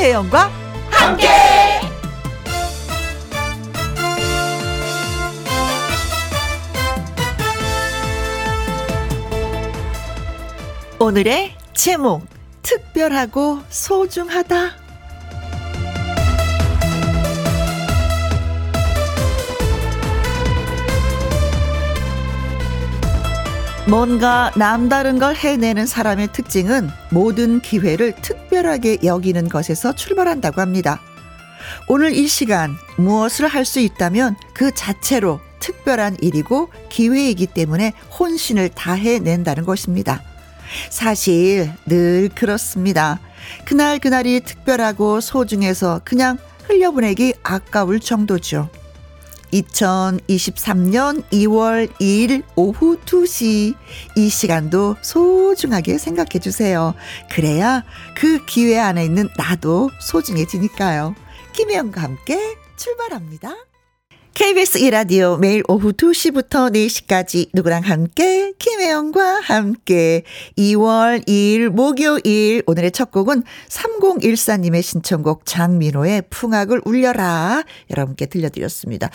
김혜영과 함께. 오늘의 제목 특별하고 소중하다. 뭔가 남다른 걸 해내는 사람의 특징은 모든 기회를 특별하게 여기는 것에서 출발한다고 합니다. 오늘 이 시간 무엇을 할 수 있다면 그 자체로 특별한 일이고 기회이기 때문에 혼신을 다해낸다는 것입니다. 사실 늘 그렇습니다. 그날 그날이 특별하고 소중해서 그냥 흘려보내기 아까울 정도죠. 2023년 2월 2일 오후 2시 이 시간도 소중하게 생각해 주세요. 그래야 그 기회 안에 있는 나도 소중해지니까요. 김혜영과 함께 출발합니다. KBS 이라디오 매일 오후 2시부터 4시까지 누구랑 함께 김혜영과 함께 2월 2일 목요일 오늘의 첫 곡은 3014님의 신청곡 장민호의 풍악을 울려라 여러분께 들려드렸습니다.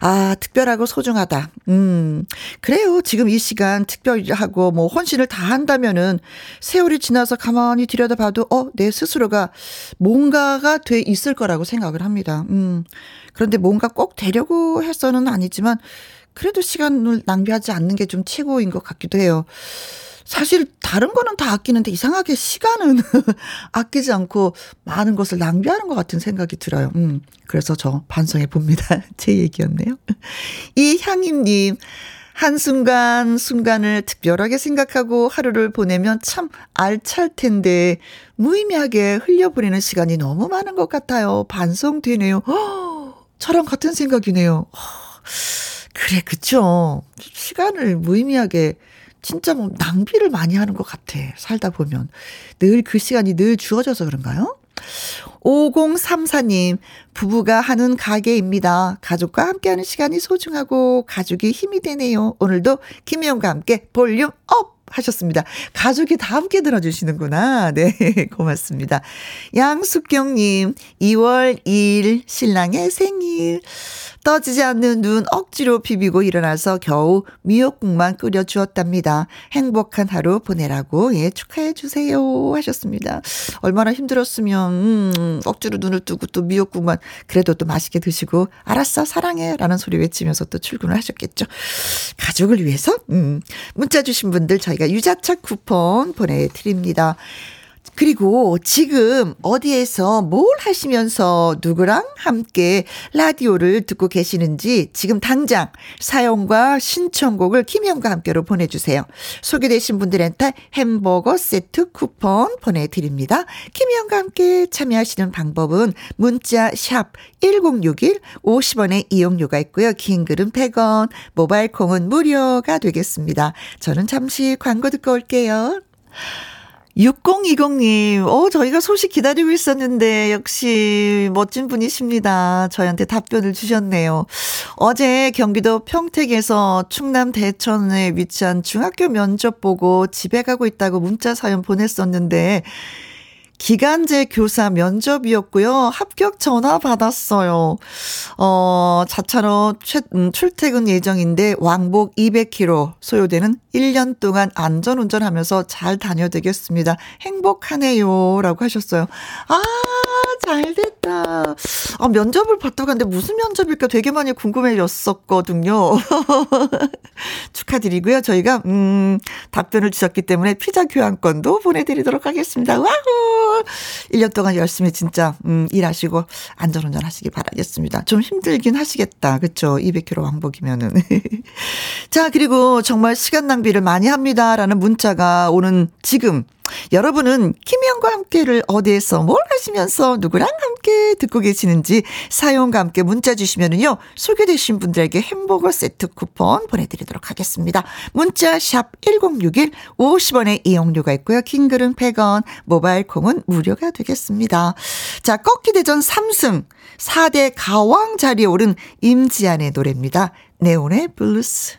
아 특별하고 소중하다. 음 그래요. 지금 이 시간 특별하고 뭐 혼신을 다 한다면은 세월이 지나서 가만히 들여다봐도 어 내 스스로가 뭔가가 돼 있을 거라고 생각을 합니다. 음 그런데 뭔가 꼭 되려고 해서는 아니지만 그래도 시간을 낭비하지 않는 게 좀 최고인 것 같기도 해요. 사실 다른 거는 다 아끼는데 이상하게 시간은 아끼지 않고 많은 것을 낭비하는 것 같은 생각이 들어요. 음, 그래서 저 반성해 봅니다. 제 얘기였네요. 이향임님, 한순간, 순간을 특별하게 생각하고 하루를 보내면 참 알찰 텐데, 무의미하게 흘려보내는 시간이 너무 많은 것 같아요. 반성되네요. 허! 저랑 같은 생각이네요. 그래, 그쵸. 시간을 무의미하게 진짜 뭐 낭비를 많이 하는 것 같아. 살다 보면. 늘 그 시간이 늘 주어져서 그런가요? 5034님, 부부가 하는 가게입니다. 가족과 함께하는 시간이 소중하고 가족이 힘이 되네요. 오늘도 김혜영과 함께 볼륨 up! 하셨습니다. 가족이 다 함께 들어주시는구나. 네, 고맙습니다. 양숙경님, 2월 2일 신랑의 생일. 떠지지 않는 눈 억지로 비비고 일어나서 겨우 미역국만 끓여 주었답니다. 행복한 하루 보내라고 예 축하해 주세요 하셨습니다. 얼마나 힘들었으면 음, 억지로 눈을 뜨고 또 미역국만 그래도 또 맛있게 드시고 알았어 사랑해라는 소리 외치면서 또 출근을 하셨겠죠. 가족을 위해서 음, 문자 주신 분들 저희가 유자차 쿠폰 보내드립니다. 그리고 지금 어디에서 뭘 하시면서 누구랑 함께 라디오를 듣고 계시는지 지금 당장 사연과 신청곡을 김영과 함께로 보내주세요. 소개되신 분들한테 햄버거 세트 쿠폰 보내드립니다. 김영과 함께 참여하시는 방법은 문자 샵 1061, 50원의 이용료가 있고요. 긴 글은 100원, 모바일 콩은 무료가 되겠습니다. 저는 잠시 광고 듣고 올게요. 6020님, 어, 저희가 소식 기다리고 있었는데, 역시 멋진 분이십니다. 저희한테 답변을 주셨네요. 어제 경기도 평택에서 충남 대천에 위치한 중학교 면접 보고 집에 가고 있다고 문자 사연 보냈었는데, 기간제 교사 면접이었고요. 합격 전화 받았어요. 어, 자차로 최, 음, 출퇴근 예정인데 왕복 200km 소요되는 1년 동안 안전 운전하면서 잘 다녀되겠습니다. 행복하네요. 라고 하셨어요. 아, 잘 됐다. 아, 면접을 봤다고 하는데 무슨 면접일까 되게 많이 궁금해졌었거든요. 축하드리고요. 저희가, 음, 답변을 주셨기 때문에 피자 교환권도 보내드리도록 하겠습니다. Wow! 1년 동안 열심히 진짜, 음, 일하시고 안전운전 하시기 바라겠습니다. 좀 힘들긴 하시겠다. 그쵸? 200km 왕복이면은. 자, 그리고 정말 시간 낭비를 많이 합니다. 라는 문자가 오는 지금 여러분은 김혜영과 함께를 어디에서 뭘 하시면서 누구랑 함께 듣고 계시는지 사연과 함께 문자 주시면은요 소개되신 분들에게 햄버거 세트 쿠폰 보내드리도록 하겠습니다. 문자 샵 1061 50원의 이용료가 있고요. 긴 글은 100원 모바일 콩은 무료가 되겠습니다. 자 꺾기 대전 3승 4대 가왕 자리에 오른 임지안의 노래입니다. 네온의 블루스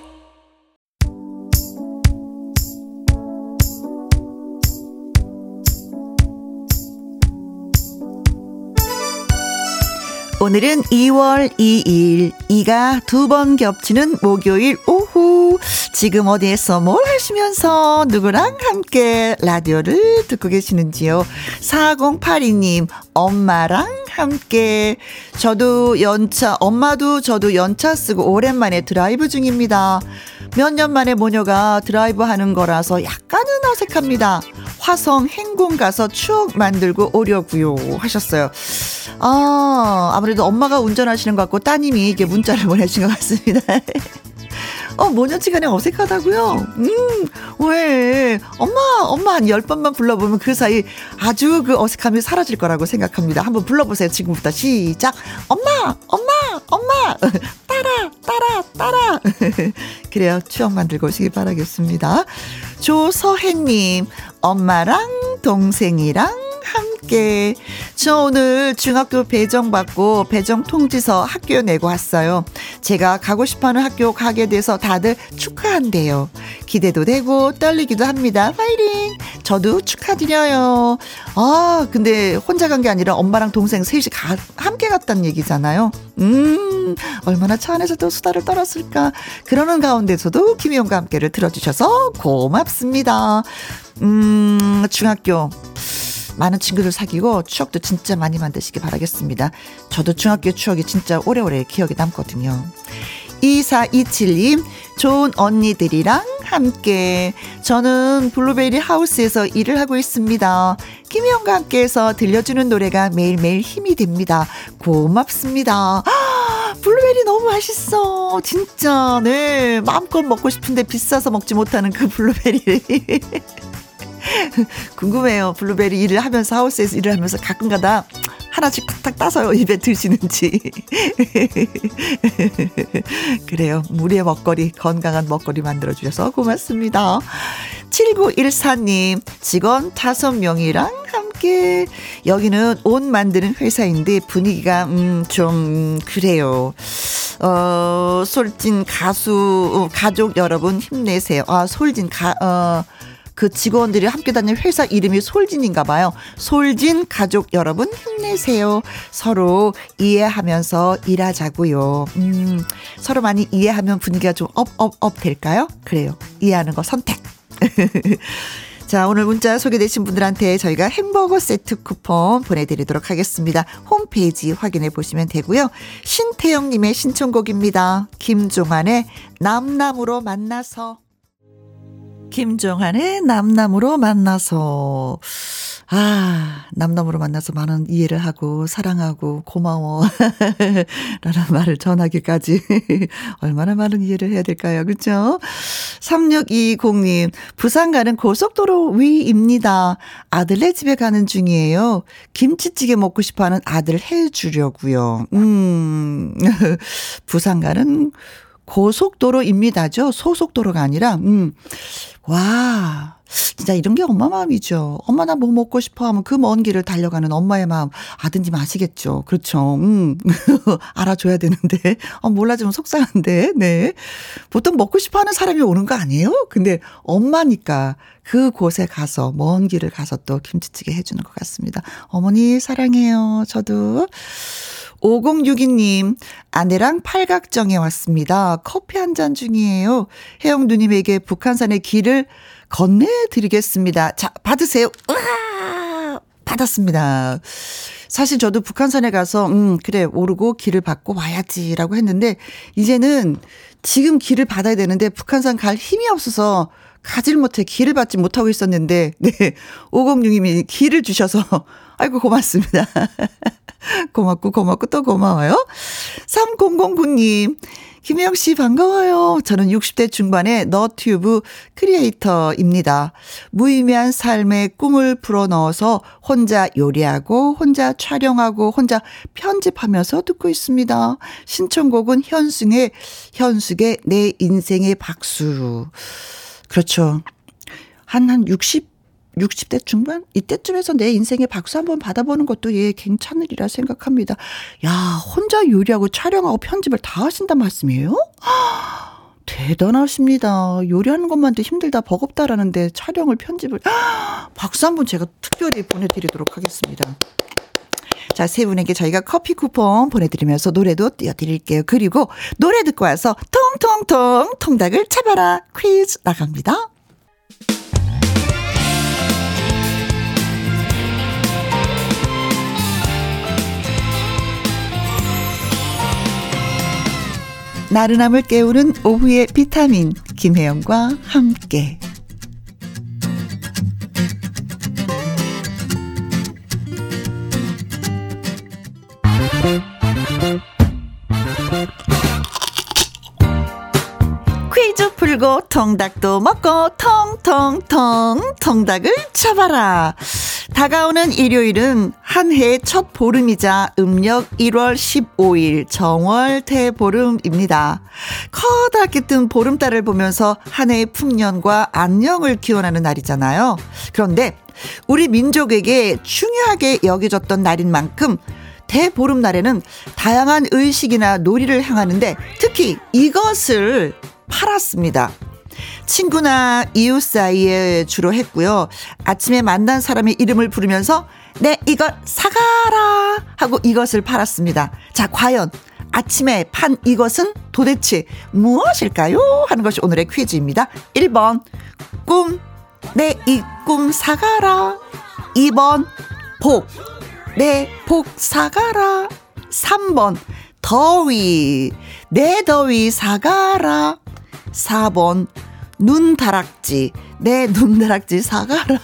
오늘은 2월 2일, 2가 두 번 겹치는 목요일 오후. 지금 어디에서 뭘 하시면서 누구랑 함께 라디오를 듣고 계시는지요? 4082님, 엄마랑 함께. 저도 연차, 엄마도 저도 연차 쓰고 오랜만에 드라이브 중입니다. 몇 년 만에 모녀가 드라이브 하는 거라서 약간은 어색합니다. 화성 행궁 가서 추억 만들고 오려고요 하셨어요. 아, 아무래도 엄마가 운전하시는 것 같고 따님이 이게 문자를 보내신 것 같습니다. 어, 모녀지간에 어색하다고요? 음, 왜? 엄마, 엄마 한 열번만 불러보면 그 사이 아주 그 어색함이 사라질 거라고 생각합니다. 한번 불러보세요. 지금부터 시작. 엄마, 엄마, 엄마, 따라, 따라, 따라. 그래요. 추억 만들고 오시기 바라겠습니다. 조서혜님, 엄마랑 동생이랑 함께. 저 오늘 중학교 배정 받고 배정 통지서 학교 내고 왔어요. 제가 가고 싶어 하는 학교 가게 돼서 다들 축하한대요. 기대도 되고 떨리기도 합니다. 파이팅! 저도 축하드려요. 아, 근데 혼자 간 게 아니라 엄마랑 동생 셋이 가, 함께 갔다는 얘기잖아요. 음, 얼마나 차 안에서 도 수다를 떨었을까. 그러는 가운데서도 김희용과 함께를 들어주셔서 고맙습니다. 음, 중학교. 많은 친구들 사귀고 추억도 진짜 많이 만드시기 바라겠습니다. 저도 중학교 추억이 진짜 오래오래 기억에 남거든요. 2427님, 좋은 언니들이랑 함께. 저는 블루베리 하우스에서 일을 하고 있습니다. 김혜영과 함께해서 들려주는 노래가 매일매일 힘이 됩니다. 고맙습니다. 블루베리 너무 맛있어. 진짜, 네. 마음껏 먹고 싶은데 비싸서 먹지 못하는 그 블루베리. 궁금해요. 블루베리 일을 하면서 하우스에서 일을 하면서 가끔가다 하나씩 탁탁 따서 입에 드시는지. 그래요. 무리의 먹거리, 건강한 먹거리 만들어주셔서 고맙습니다. 7914님, 직원 5명이랑 함께, 여기는 옷 만드는 회사인데 분위기가, 음, 좀, 그래요. 어, 솔진 가수, 어, 가족 여러분 힘내세요. 아, 솔진 가, 어, 그 직원들이 함께 다니는 회사 이름이 솔진인가 봐요. 솔진 가족 여러분 힘내세요. 서로 이해하면서 일하자고요. 음, 서로 많이 이해하면 분위기가 좀 up, up, up 될까요? 그래요. 이해하는 거 선택. 자, 오늘 문자 소개되신 분들한테 저희가 햄버거 세트 쿠폰 보내드리도록 하겠습니다. 홈페이지 확인해 보시면 되고요. 신태영님의 신청곡입니다. 김종환의 남남으로 만나서. 김종환의 남남으로 만나서 아, 남남으로 만나서 많은 이해를 하고 사랑하고 고마워 라는 말을 전하기까지 얼마나 많은 이해를 해야 될까요? 그렇죠? 3620님, 부산 가는 고속도로 위입니다. 아들네 집에 가는 중이에요. 김치찌개 먹고 싶어 하는 아들 해 주려고요. 음. 부산 가는 고속도로입니다죠. 소속도로가 아니라 음. 와, 진짜 이런 게 엄마 마음이죠. 엄마 나 뭐 먹고 싶어 하면 그 먼 길을 달려가는 엄마의 마음 아드님 아시겠죠? 그렇죠. 음. 알아줘야 되는데. 어, 몰라주면 속상한데. 네. 보통 먹고 싶어 하는 사람이 오는 거 아니에요? 근데 엄마니까 그 곳에 가서 먼 길을 가서 또 김치찌개 해 주는 것 같습니다. 어머니 사랑해요. 저도. 5062님, 아내랑 팔각정에 왔습니다. 커피 한 잔 중이에요. 혜영 누님에게 북한산의 길을 건네드리겠습니다. 자, 받으세요. 으아! 받았습니다. 사실 저도 북한산에 가서, 음, 그래, 오르고 길을 받고 와야지라고 했는데, 이제는 지금 길을 받아야 되는데, 북한산 갈 힘이 없어서 가질 못해 길을 받지 못하고 있었는데, 네. 506님이 길을 주셔서, 아이고, 고맙습니다. 고맙고, 고맙고, 또 고마워요. 3009님, 김혜영 씨 반가워요. 저는 60대 중반의 너튜브 크리에이터입니다. 무의미한 삶의 꿈을 풀어넣어서 혼자 요리하고 혼자 촬영하고 혼자 편집하면서 듣고 있습니다. 신청곡은 현승의 현숙의 내 인생의 박수. 그렇죠. 한, 한 60, 60대 중반? 이때쯤에서 내 인생에 박수 한번 받아보는 것도 예, 괜찮으리라 생각합니다. 야, 혼자 요리하고 촬영하고 편집을 다 하신단 말씀이에요? 대단하십니다. 요리하는 것만도 힘들다, 버겁다라는데 촬영을, 편집을. 박수 한번 제가 특별히 보내드리도록 하겠습니다. 자, 세 분에게 저희가 커피 쿠폰 보내드리면서 노래도 띄워드릴게요. 그리고 노래 듣고 와서 통통통 통닭을 잡아라 퀴즈 나갑니다. 나른함을 깨우는 오후의 비타민 김혜영과 함께 통닭도 먹고 통통통 통닭을 쳐봐라. 다가오는 일요일은 한 해의 첫 보름이자 음력 1월 15일 정월 대보름입니다. 커다랗게 뜬 보름달을 보면서 한 해의 풍년과 안녕을 기원하는 날이잖아요. 그런데 우리 민족에게 중요하게 여겨졌던 날인 만큼 대보름날에는 다양한 의식이나 놀이를 향하는데 특히 이것을 팔았습니다. 친구나 이웃 사이에 주로 했고요. 아침에 만난 사람의 이름을 부르면서 네, 이걸 사가라 하고 이것을 팔았습니다. 자, 과연 아침에 판 이것은 도대체 무엇일까요? 하는 것이 오늘의 퀴즈입니다. 1번, 꿈. 네, 이꿈 사가라. 2번, 복. 네, 복 사가라. 3번, 더위. 네, 더위 사가라. 4번, 눈다락지. 네, 눈다락지 사가라.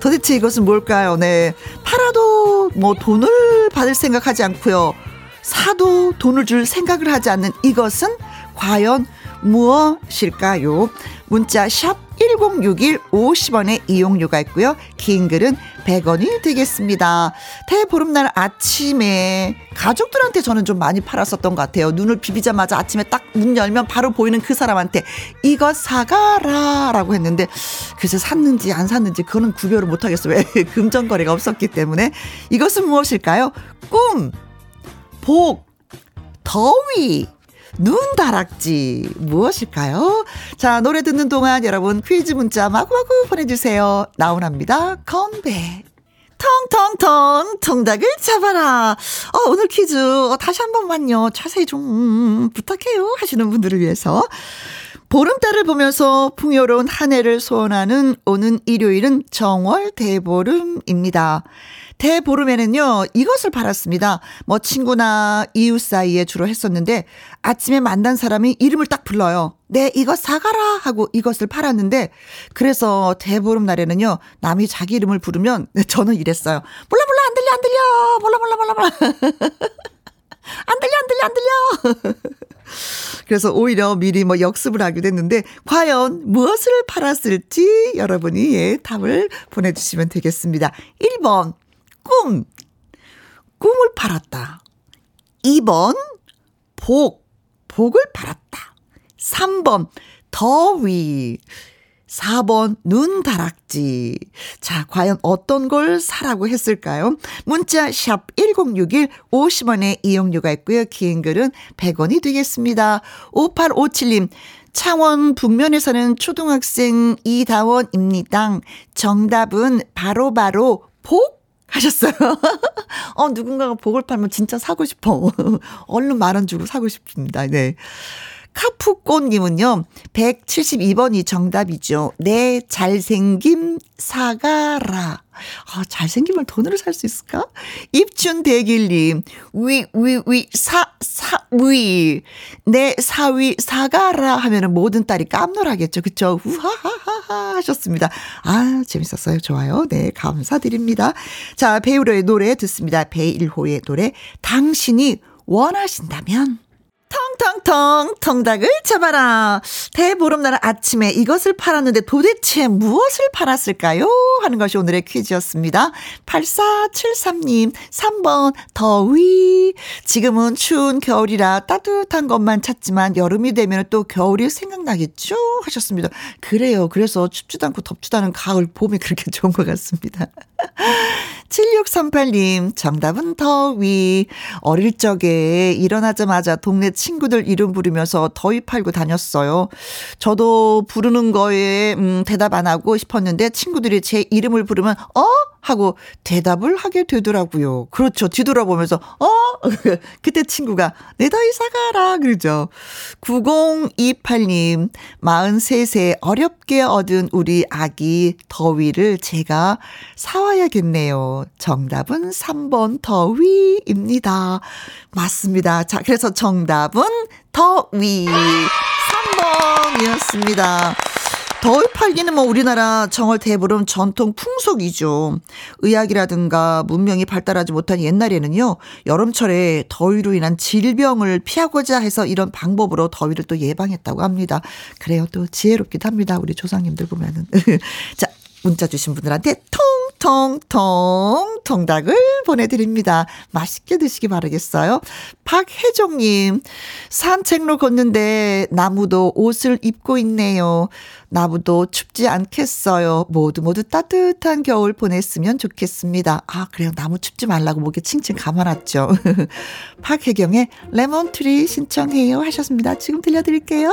도대체 이것은 뭘까요? 네. 팔아도 뭐 돈을 받을 생각하지 않고요. 사도 돈을 줄 생각을 하지 않는 이것은 과연 무엇일까요? 문자 샵 1061 50원의 이용료가 있고요. 긴 글은 100원이 되겠습니다. 대보름날 아침에 가족들한테 저는 좀 많이 팔았었던 것 같아요. 눈을 비비자마자 아침에 딱 문 열면 바로 보이는 그 사람한테 이것 사가라 라고 했는데 글쎄 샀는지 안 샀는지 그거는 구별을 못하겠어요. 왜 금전거래가 없었기 때문에 이것은 무엇일까요? 꿈, 복, 더위, 눈다락지 무엇일까요? 자 노래 듣는 동안 여러분 퀴즈 문자 마구마구 보내주세요. 나훈아입니다. 컴백. 텅텅텅 통닭을 잡아라. 어, 오늘 퀴즈 어, 다시 한 번만요. 자세히 좀 음, 부탁해요 하시는 분들을 위해서 보름달을 보면서 풍요로운 한 해를 소원하는 오는 일요일은 정월 대보름입니다. 대보름에는요, 이것을 팔았습니다. 뭐 친구나 이웃 사이에 주로 했었는데 아침에 만난 사람이 이름을 딱 불러요. 네, 이거 사가라 하고 이것을 팔았는데 그래서 대보름 날에는요, 남이 자기 이름을 부르면 저는 이랬어요. 몰라 몰라 안 들려 안 들려. 몰라 몰라 몰라 몰라. 안 들려 안 들려 안 들려. 그래서 오히려 미리 뭐 역습을 하게 됐는데 과연 무엇을 팔았을지 여러분이 예, 답을 보내주시면 되겠습니다. 1번 꿈. 꿈을 팔았다. 2번, 복. 복을 팔았다. 3번, 더위. 4번, 눈 다락지. 자, 과연 어떤 걸 사라고 했을까요? 문자, 샵 1061, 50원의 이용료가 있고요. 긴 글은 100원이 되겠습니다. 5857님, 창원 북면에서는 초등학생 이다원입니다. 정답은 바로바로 바로 복 하셨어요. 어, 누군가가 복을 팔면 진짜 사고 싶어. 얼른 만 원 주고 사고 싶습니다. 네. 카푸꽃님은요, 172번이 정답이죠. 내 잘생김 사가라. 아, 잘생김을 돈으로 살 수 있을까? 입춘 대길님, 위, 위, 위, 사, 사, 위. 내 사위 사가라 하면은 모든 딸이 깜놀하겠죠. 그쵸? 우하하하하 하셨습니다. 아, 재밌었어요. 좋아요. 네, 감사드립니다. 자, 배우로의 노래 듣습니다. 배일호의 노래, 당신이 원하신다면. 텅텅텅 통닭을 잡아라. 대보름날 아침에 이것을 팔았는데 도대체 무엇을 팔았을까요? 하는 것이 오늘의 퀴즈였습니다. 8473님 3번 더위. 지금은 추운 겨울이라 따뜻한 것만 찾지만 여름이 되면 또 겨울이 생각나겠죠? 하셨습니다. 그래요. 그래서 춥지도 않고 덥지도 않은 가을 봄이 그렇게 좋은 것 같습니다. 7638님 정답은 더위. 어릴 적에 일어나자마자 동네 친구들 이름 부르면서 더위 팔고 다녔어요. 저도 부르는 거에 음, 대답 안 하고 싶었는데 친구들이 제 이름을 부르면 어? 하고 대답을 하게 되더라고요. 그렇죠. 뒤돌아보면서, 어? 그때 친구가, 내 더위 사가라. 그러죠. 9028님, 43세 어렵게 얻은 우리 아기 더위를 제가 사와야겠네요. 정답은 3번 더위입니다. 맞습니다. 자, 그래서 정답은 더위. 3번이었습니다. 더위 팔기는 뭐 우리나라 정월 대보름 전통 풍속이죠. 의학이라든가 문명이 발달하지 못한 옛날에는요, 여름철에 더위로 인한 질병을 피하고자 해서 이런 방법으로 더위를 또 예방했다고 합니다. 그래요. 또 지혜롭기도 합니다. 우리 조상님들 보면은. 자, 문자 주신 분들한테 통 통통 통닭을 보내드립니다. 맛있게 드시기 바라겠어요. 박혜종님, 산책로 걷는데 나무도 옷을 입고 있네요. 나무도 춥지 않겠어요. 모두 모두 따뜻한 겨울 보냈으면 좋겠습니다. 아, 그래요. 나무 춥지 말라고 목에 칭칭 감아놨죠. 박혜경의 레몬트리 신청해요 하셨습니다. 지금 들려드릴게요.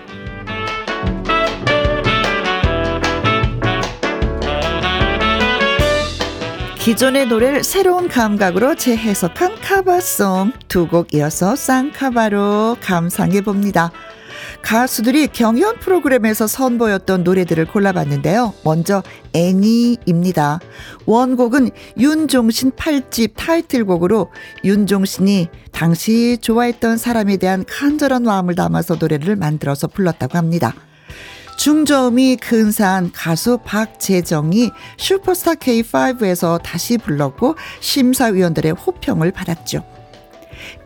기존의 노래를 새로운 감각으로 재해석한 카바송 두 곡 이어서 쌍카바로 감상해 봅니다. 가수들이 경연 프로그램에서 선보였던 노래들을 골라봤는데요. 먼저 애니입니다. 원곡은 윤종신 8집 타이틀곡으로 윤종신이 당시 좋아했던 사람에 대한 간절한 마음을 담아서 노래를 만들어서 불렀다고 합니다. 중저음이 근사한 가수 박재정이 슈퍼스타 K5에서 다시 불렀고 심사위원들의 호평을 받았죠.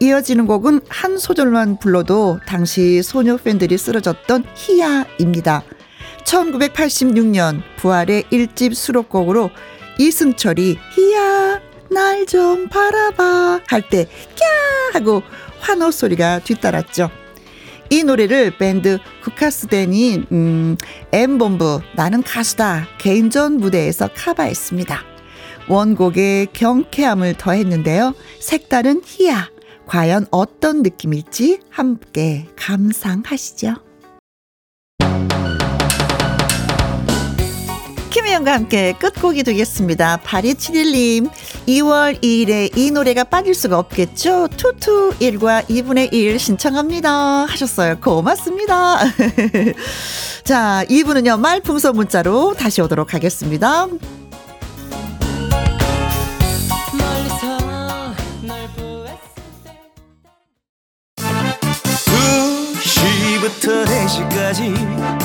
이어지는 곡은 한 소절만 불러도 당시 소녀 팬들이 쓰러졌던 희야입니다. 1986년 부활의 1집 수록곡으로 이승철이 희야 날 좀 바라봐 할 때 꺄 하고 환호 소리가 뒤따랐죠. 이 노래를 밴드 국카스댄이 음, M본부 나는 가수다 개인전 무대에서 카바했습니다. 원곡에 경쾌함을 더했는데요. 색다른 희야 과연 어떤 느낌일지 함께 감상하시죠. 김혜영과 함께 끝곡이 되겠습니다. 8271님, 2월 2일에 이 노래가 빠질 수가 없겠죠? 투투 1과 2분의 1 신청합니다. 하셨어요. 고맙습니다. 자, 2부는요, 말풍선 문자로 다시 오도록 하겠습니다. 2시부터 4시까지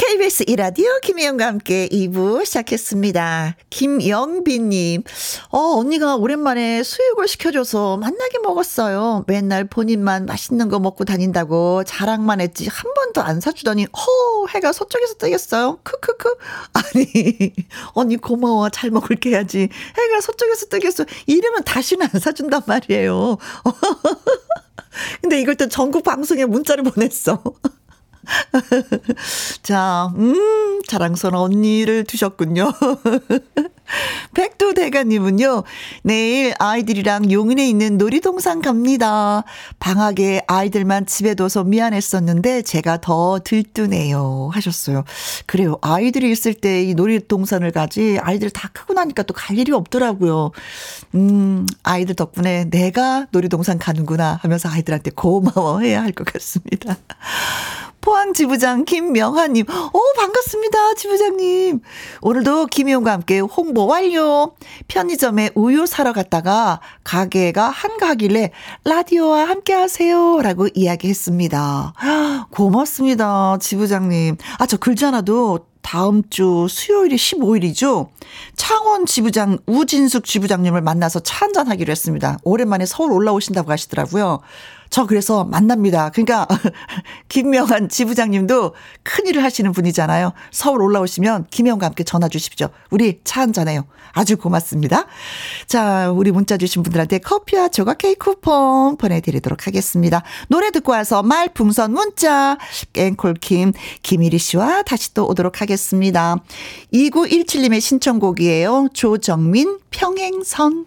KBS 이라디오 김혜영과 함께 2부 시작했습니다. 김영빈님, 어, 언니가 오랜만에 수육을 시켜줘서 만나게 먹었어요. 맨날 본인만 맛있는 거 먹고 다닌다고 자랑만 했지 한 번도 안 사주더니, 허, 해가 서쪽에서 뜨겠어요. 크크크. 아니, 언니 고마워. 잘 먹을게 해야지. 해가 서쪽에서 뜨겠어. 이러면 다시는 안 사준단 말이에요. 근데 이걸 또 전국 방송에 문자를 보냈어. 자, 음, 자랑스러운 언니를 두셨군요. 백두대가님은요, 내일 아이들이랑 용인에 있는 놀이동산 갑니다. 방학에 아이들만 집에 둬서 미안했었는데 제가 더 들뜨네요. 하셨어요. 그래요. 아이들이 있을 때 이 놀이동산을 가지 아이들 다 크고 나니까 또 갈 일이 없더라고요. 음, 아이들 덕분에 내가 놀이동산 가는구나 하면서 아이들한테 고마워해야 할 것 같습니다. 포항 지부장 김명화님. 오, 반갑습니다, 지부장님. 오늘도 김희용과 함께 홍보 완료. 편의점에 우유 사러 갔다가 가게가 한가하길래 라디오와 함께 하세요. 라고 이야기했습니다. 고맙습니다, 지부장님. 아, 저 글지 하나도 다음 주 수요일이 15일이죠. 창원 지부장 우진숙 지부장님을 만나서 차 한잔 하기로 했습니다. 오랜만에 서울 올라오신다고 하시더라고요. 저 그래서 만납니다. 그러니까 김명한 지부장님도 큰일을 하시는 분이잖아요. 서울 올라오시면 김영과 함께 전화 주십시오. 우리 차 한잔해요. 아주 고맙습니다. 자, 우리 문자 주신 분들한테 커피와 조각 케이크 쿠폰 보내드리도록 하겠습니다. 노래 듣고 와서 말풍선 문자 앵콜킴 김일희 씨와 다시 또 오도록 하겠습니다. 2917님의 신청곡이에요. 조정민 평행선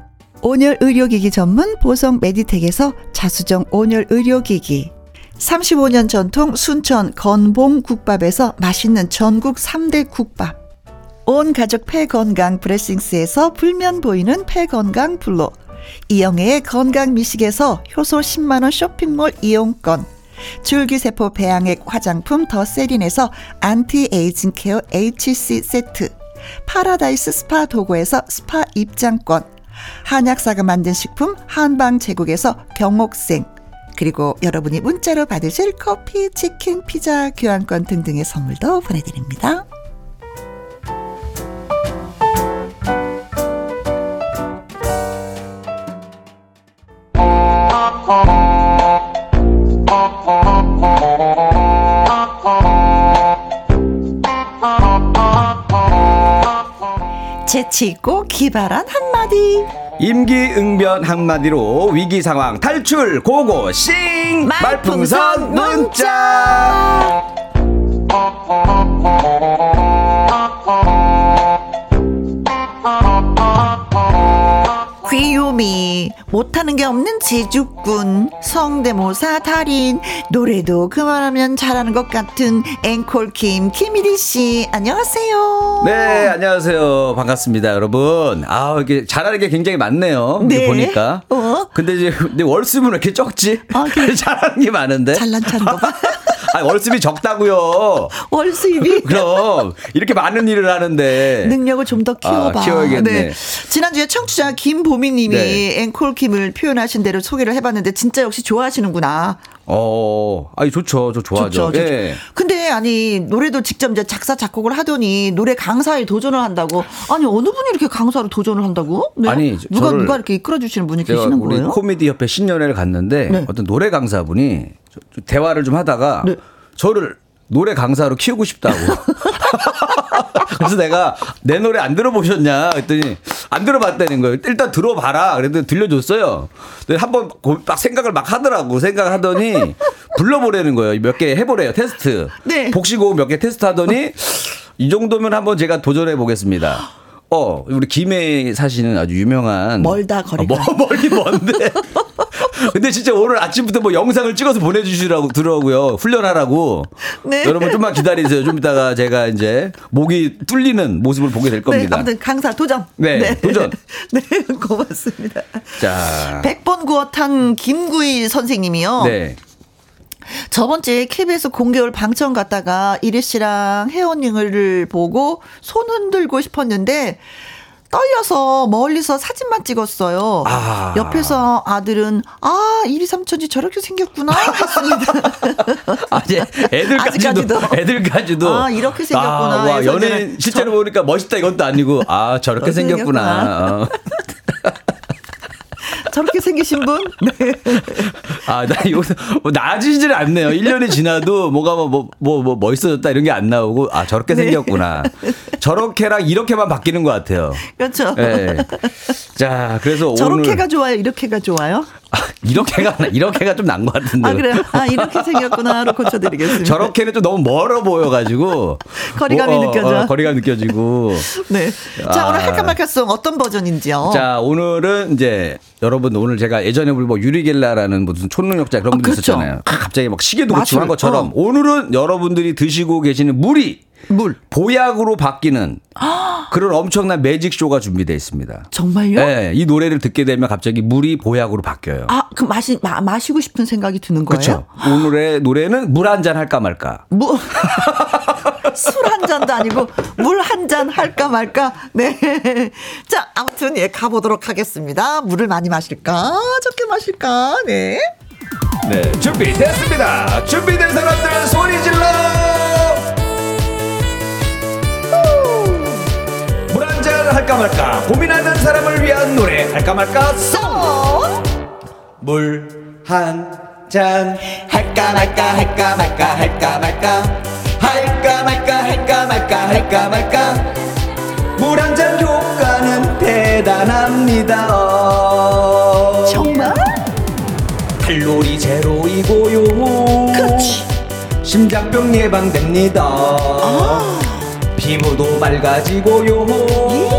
온열 의료기기 전문 보성 메디텍에서 자수정 온열 의료기기. 35년 전통 순천 건봉 국밥에서 맛있는 전국 3대 국밥. 온 가족 폐건강 브레싱스에서 불면 보이는 폐건강 블로 이영애의 건강 미식에서 효소 10만원 쇼핑몰 이용권. 줄기세포 배양액 화장품 더 세린에서 anti-aging care HC 세트. 파라다이스 스파 도구에서 스파 입장권 한약사가 만든 식품 한방 제국에서 경옥생 그리고 여러분이 문자로 받으실 커피, 치킨, 피자, 교환권 등등의 선물도 보내드립니다. 재치 있고 기발한 한마디. 임기응변 한마디로 위기 상황 탈출 고고싱 말풍선 문자. 귀요미 못하는 게 없는 제주꾼 성대모사 달인 노래도 그만하면 잘하는 것 같은 앵콜킴 김일희 씨 안녕하세요. 네 안녕하세요 반갑습니다 여러분. 아 이게 잘하는 게 굉장히 많네요. 네. 보니까. 어? 근데 이제 내 월수는 왜 이렇게 적지? 아, 그래. 잘하는 게 많은데. 잘난 차는 거 봐. 아, 월수입이 적다고요. 월수입이? 그럼 이렇게 많은 일을 하는데 능력을 좀 더 키워봐. 아, 키워야겠네. 네. 지난주에 청취자 김보미님이 네. 앵콜킴을 표현하신 대로 소개를 해봤는데 진짜 역시 좋아하시는구나. 어, 아니 좋죠, 저 좋아하죠. 좋죠, 좋죠. 예. 근데 아니 노래도 직접 이제 작사 작곡을 하더니 노래 강사에 도전을 한다고. 아니 어느 분이 이렇게 강사로 도전을 한다고? 네? 아니 누가 누가 이렇게 이끌어 주시는 분이 계시는 거예요? 코미디 협회 신년회를 갔는데 네. 어떤 노래 강사분이 대화를 좀 하다가 네. 저를 노래 강사로 키우고 싶다고. 그래서 내가 내 노래 안 들어보셨냐 했더니 안 들어봤다는 거예요. 일단 들어봐라. 그래도 들려줬어요. 한번 딱 생각을 막 하더라고. 생각을 하더니 불러보라는 거예요. 몇 개 해보래요. 테스트. 네. 복식호흡 몇 개 테스트 하더니 이 정도면 한번 제가 도전해 보겠습니다. 어, 우리 김해 사시는 아주 유명한 멀다 거리가 어, 멀리 먼데. 근데 진짜 오늘 아침부터 뭐 영상을 찍어서 보내주시라고 들어오고요. 훈련하라고. 네. 여러분 좀만 기다리세요. 좀 이따가 제가 이제 목이 뚫리는 모습을 보게 될 겁니다. 네, 아무튼 강사 도전. 네, 네. 도전. 네, 고맙습니다. 자. 100번 구웠한 김구희 선생님이요. 네. 저번 주에 KBS 공개월 방청 갔다가 이리 씨랑 혜원님을 보고 손 흔들고 싶었는데 떨려서 멀리서 사진만 찍었어요. 아. 옆에서 아들은 아 이리 삼촌이 저렇게 생겼구나 했습니다. 아, 예. 애들까지도 애들까지도 아 이렇게 생겼구나. 아, 와 연예인 실제로 저, 보니까 멋있다 이건 또 아니고 아 저렇게 생겼구나. 생겼구나. 어. 저렇게 생기신 분? 네. 아, 나 이거 뭐 나아지질 않네요. 1년이 지나도 뭐가 뭐, 뭐, 뭐, 뭐 멋있어졌다 이런 게 안 나오고, 아, 저렇게 네. 생겼구나. 저렇게랑 이렇게만 바뀌는 것 같아요. 그렇죠. 네. 자, 그래서 저렇게가 좋아요? 이렇게가 좋아요? 아, 이렇게가, 이렇게가 좀 난 것 같은데. 아, 그래요? 아, 이렇게 생겼구나로 고쳐드리겠습니다. 저렇게는 좀 너무 멀어 보여가지고. 거리감이 뭐, 어, 느껴져. 어, 거리감 느껴지고. 네. 자, 아. 오늘 할까 말까송 어떤 버전인지요? 자, 오늘은 이제 여러분 오늘 제가 예전에 우리 뭐 유리겔라라는 무슨 초능력자 그런 분들 아, 그렇죠. 있었잖아요. 갑자기 막 시계도 고치고 한 것처럼 어. 오늘은 여러분들이 드시고 계시는 물이 물 보약으로 바뀌는 그런 엄청난 매직 쇼가 준비되어 있습니다. 정말요? 네, 이 노래를 듣게 되면 갑자기 물이 보약으로 바뀌어요. 아, 그 마시 마, 마시고 싶은 생각이 드는 거예요? 그렇죠. 오늘의 노래는 물 한 잔 할까 말까. 뭐 술한 잔도 아니고 물 한 잔 할까 말까. 네. 자, 아무튼 예 가보도록 하겠습니다. 물을 많이 마실까? 적게 마실까? 네. 네, 준비됐습니다. 준비된 사람들 소리 질러! 잔 할까 말까. 고민하는 사람을 위한 노래. 할까 말까. 송! 물한 잔. 할까 말까 할까 말까 할까 말까. 할까 말까 할까 말까 할까 말까. 물 한 잔 효과는 대단합니다. 정말? 칼로리 제로이고요. 그렇지. 심장병 예방됩니다. 아. 피부도 맑아지고요. 예.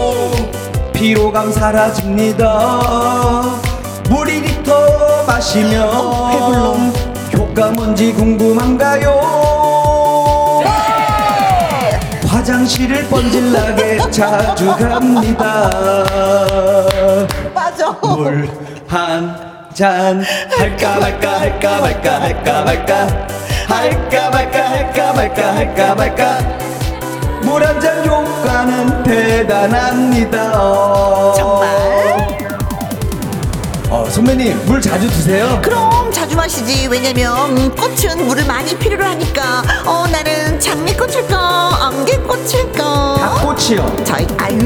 피로감 사라집니다. 물 2리터 마시면 어, 배불러 효과 뭔지 궁금한가요? 네. 화장실을 번질나게 자주 갑니다. 맞아. 물한 잔. 할까 말까 할까 말까 할까 말까. 할까 말까 할까 말까 할까 말까. 물 한 잔 효과는 대단합니다. 정말? 어, 선배님 물 자주 드세요? 그럼 자주 마시지. 왜냐면 꽃은 물을 많이 필요로 하니까. 어 나는 장미꽃일까? 안개꽃일까? 닭꽃이요. 저희 아유.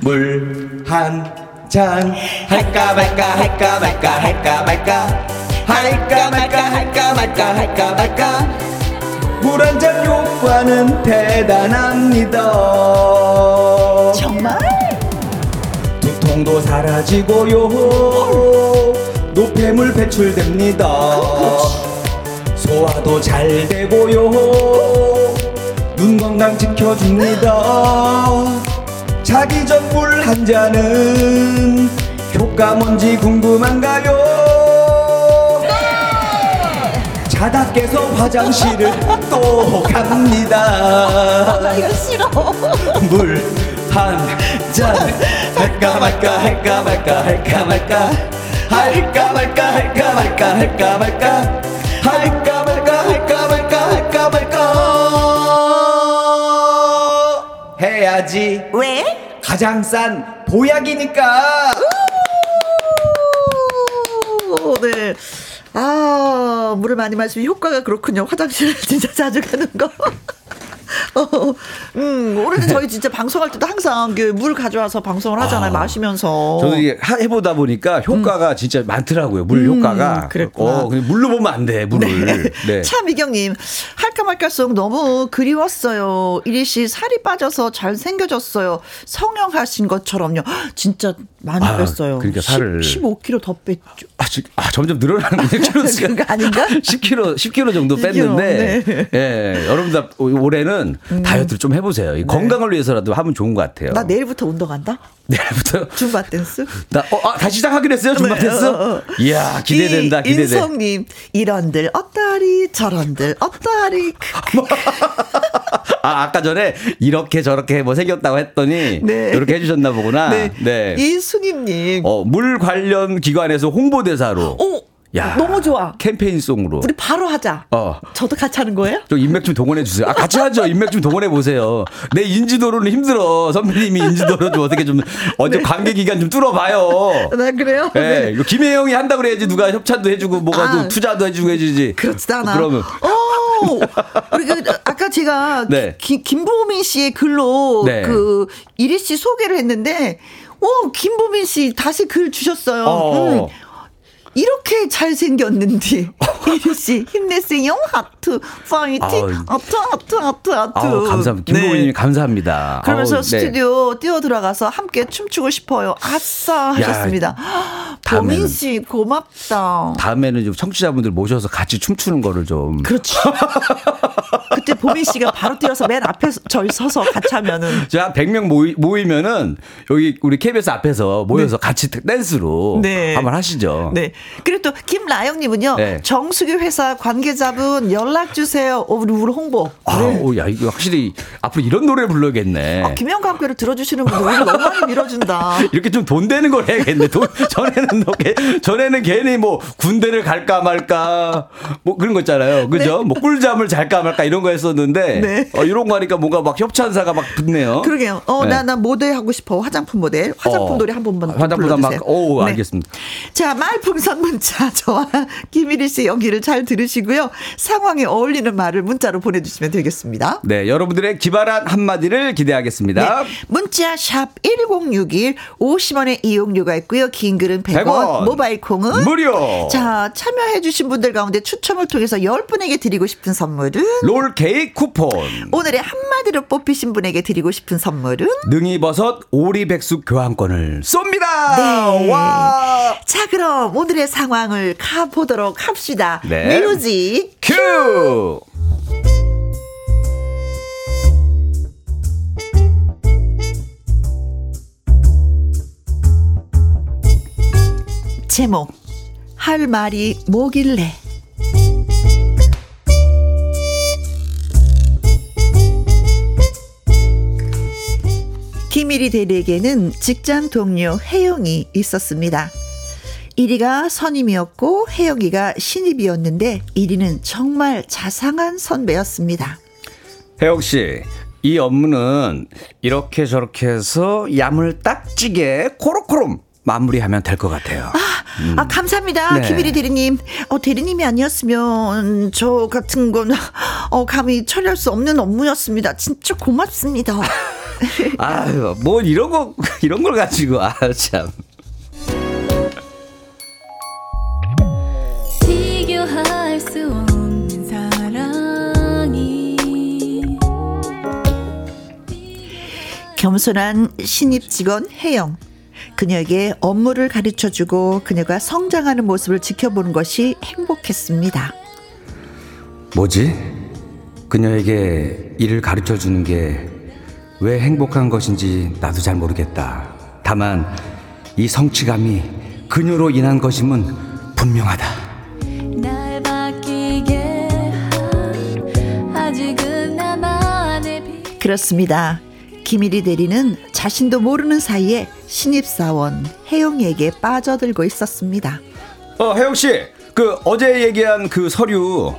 물한 전 할까 말까 할까 말까 할까 말까. 할까 말까 할까 말까 할까 말까 물 한 잔 효과는 대단합니다 정말? 두통도 사라지고요 노폐물 배출됩니다 소화도 잘 되고요 눈 건강 지켜줍니다 자기 전 물 한 잔은 효과 뭔지 궁금한가요? 자다 깨서 화장실을 또 갑니다. 나 이거 싫어. 물 한 잔 할까 말까 할까 말까 할까 말까 할까 말까 할까 말까 할까 말까 할까 말까 할까 말까 할까 말까 해야지. 왜? 가장 싼 보약이니까. 네. 아, 물을 많이 마시면 효과가 그렇군요. 화장실 진짜 자주 가는 거. 어, 음, 올해는 저희 진짜 방송할 때도 항상 그 물 가져와서 방송을 하잖아요. 아, 마시면서. 저도 이게 해보다 보니까 효과가 음. 진짜 많더라고요. 물 음, 효과가. 그랬구나. 어, 물로 보면 안 돼, 물을. 네. 네. 차미경님, 할까 말까 송 너무 그리웠어요. 이리 씨 살이 빠져서 잘 생겨졌어요. 성형하신 것처럼요. 진짜 많이 아, 뺐어요. 그러니까 살을 10, 15kg 더 뺐죠. 아, 아 점점 늘어나는 킬로 수가 아닌가? 10kg 10kg 정도 뺐는데 네. 예, 여러분들 올해는 음. 다이어트를 좀 해보세요. 네. 건강을 위해서라도 하면 좋은 것 같아요. 나 내일부터 운동한다. 내일부터 줌바 댄스? 나 어, 아, 다시 시작하기로 했어요. 줌바 네. 댄스? 어, 어. 이야 기대된다. 기대돼. 인성님 이런들 어떠리 저런들 어떠리. 아 아까 전에 이렇게 저렇게 뭐 생겼다고 했더니 네. 이렇게 해주셨나 보구나. 네. 네. 이승임님. 어 물 관련 기관에서 홍보대사로. 오. 야, 너무 좋아. 캠페인송으로. 우리 바로 하자. 어. 저도 같이 하는 거예요? 좀 인맥 좀 동원해 주세요. 아, 같이 하죠. 인맥 좀 동원해 보세요. 내 인지도로는 힘들어. 선배님이 인지도로 좀 어떻게 좀, 어제 네. 관계 기간 좀 뚫어봐요. 네, 그래요? 네. 네. 김혜영이 한다 그래야지 누가 협찬도 해주고, 뭐가 아, 투자도 해주고 해주지. 그렇지 않아. 그러면. 오! 우리 그, 아까 제가 네. 기, 김보민 씨의 글로 네. 그 이리 씨 소개를 했는데, 오, 김보민 씨 다시 글 주셨어요. 어. 음. 이렇게 잘생겼는데 이리 씨 힘내세요. 하트 파이팅. 하트 하트 하트 하트. 감사합니다. 김보민님 네. 감사합니다. 그러면서 아우, 네. 스튜디오 네. 뛰어 들어가서 함께 춤추고 싶어요. 아싸 하셨습니다. 보민 씨 고맙다. 다음에는 좀 청취자분들 모셔서 같이 춤추는 거를 좀. 그렇지 그때 보민 씨가 바로 뛰어서 맨 앞에 저희 서서 같이 하면은 자 100명 모이, 모이면은 여기 우리 KBS 앞에서 모여서 네. 같이 댄스로 네. 한번 하시죠 네 그리고 또 김라영 님은요. 네. 정수기 회사 관계자분 연락 주세요. 어, 우리 우리 홍보. 아, 네. 오, 야 이거 확실히 앞으로 이런 노래 불러야겠네. 아, 김영과 함께를 들어주시는 분들 우리 너무 많이 밀어준다. 이렇게 좀 돈 되는 걸 해야겠네. 돈, 전에는 전에는 괜히 뭐 군대를 갈까 말까 뭐 그런 거 있잖아요. 그죠? 네. 뭐 꿀잠을 잘까 말까 이런 거 했었는데 네. 어, 이런 거 하니까 뭔가 막 협찬사가 막 붙네요. 그러게요. 어, 네. 나, 나 모델 하고 싶어. 화장품 모델. 화장품 어, 노래 한 번만 화장품 막, 오, 네. 알겠습니다. 자, 말풍선 문자 저와 김일희 씨 연기를 잘 들으시고요. 상황에 어울리는 말을 문자로 보내주시면 되겠습니다. 네, 여러분들의 기발한 한마디를 기대하겠습니다. 네, 문자 샵 1061, 50원의 이용료가 있고요. 긴 글은 100원, 100원. 모바일 콩은 무료. 자, 참여해주신 분들 가운데 추첨을 통해서 10분에게 드리고 싶은 선물은 롤 케이크 쿠폰. 오늘의 한마디로 뽑히신 분에게 드리고 싶은 선물은 능이버섯 오리백숙 교환권을 쏩니다. 네. 와. 자, 그럼 오늘의 상황을 가보도록 합시다. 네. music cue! 제목 할 말이 뭐길래 김일이 대리에게는 직장 동료 혜영이 있었습니다. 1위가 선임이었고 혜영이가 신입이었는데 1위는 정말 자상한 선배였습니다. 혜영 씨, 이 업무는 이렇게 저렇게 해서 야물 딱 찌게 코로코롬 마무리하면 될 것 같아요. 아, 음. 아 감사합니다. 네. 김일희 대리님. 어, 대리님이 아니었으면 저 같은 건 어, 감히 처리할 수 없는 업무였습니다. 진짜 고맙습니다. 아유, 뭐 이런 거 이런 걸 가지고 아 참. 겸손한 신입 직원 혜영. 그녀에게 업무를 가르쳐 주고 그녀가 성장하는 모습을 지켜보는 것이 행복했습니다. 뭐지? 그녀에게 일을 가르쳐 주는 게 왜 행복한 것인지 나도 잘 모르겠다. 다만 이 성취감이 그녀로 인한 것임은 분명하다. 그렇습니다. 김일이 대리는 자신도 모르는 사이에 신입사원 혜영에게 빠져들고 있었습니다. 어, 혜영 씨, 그 어제 얘기한 그 서류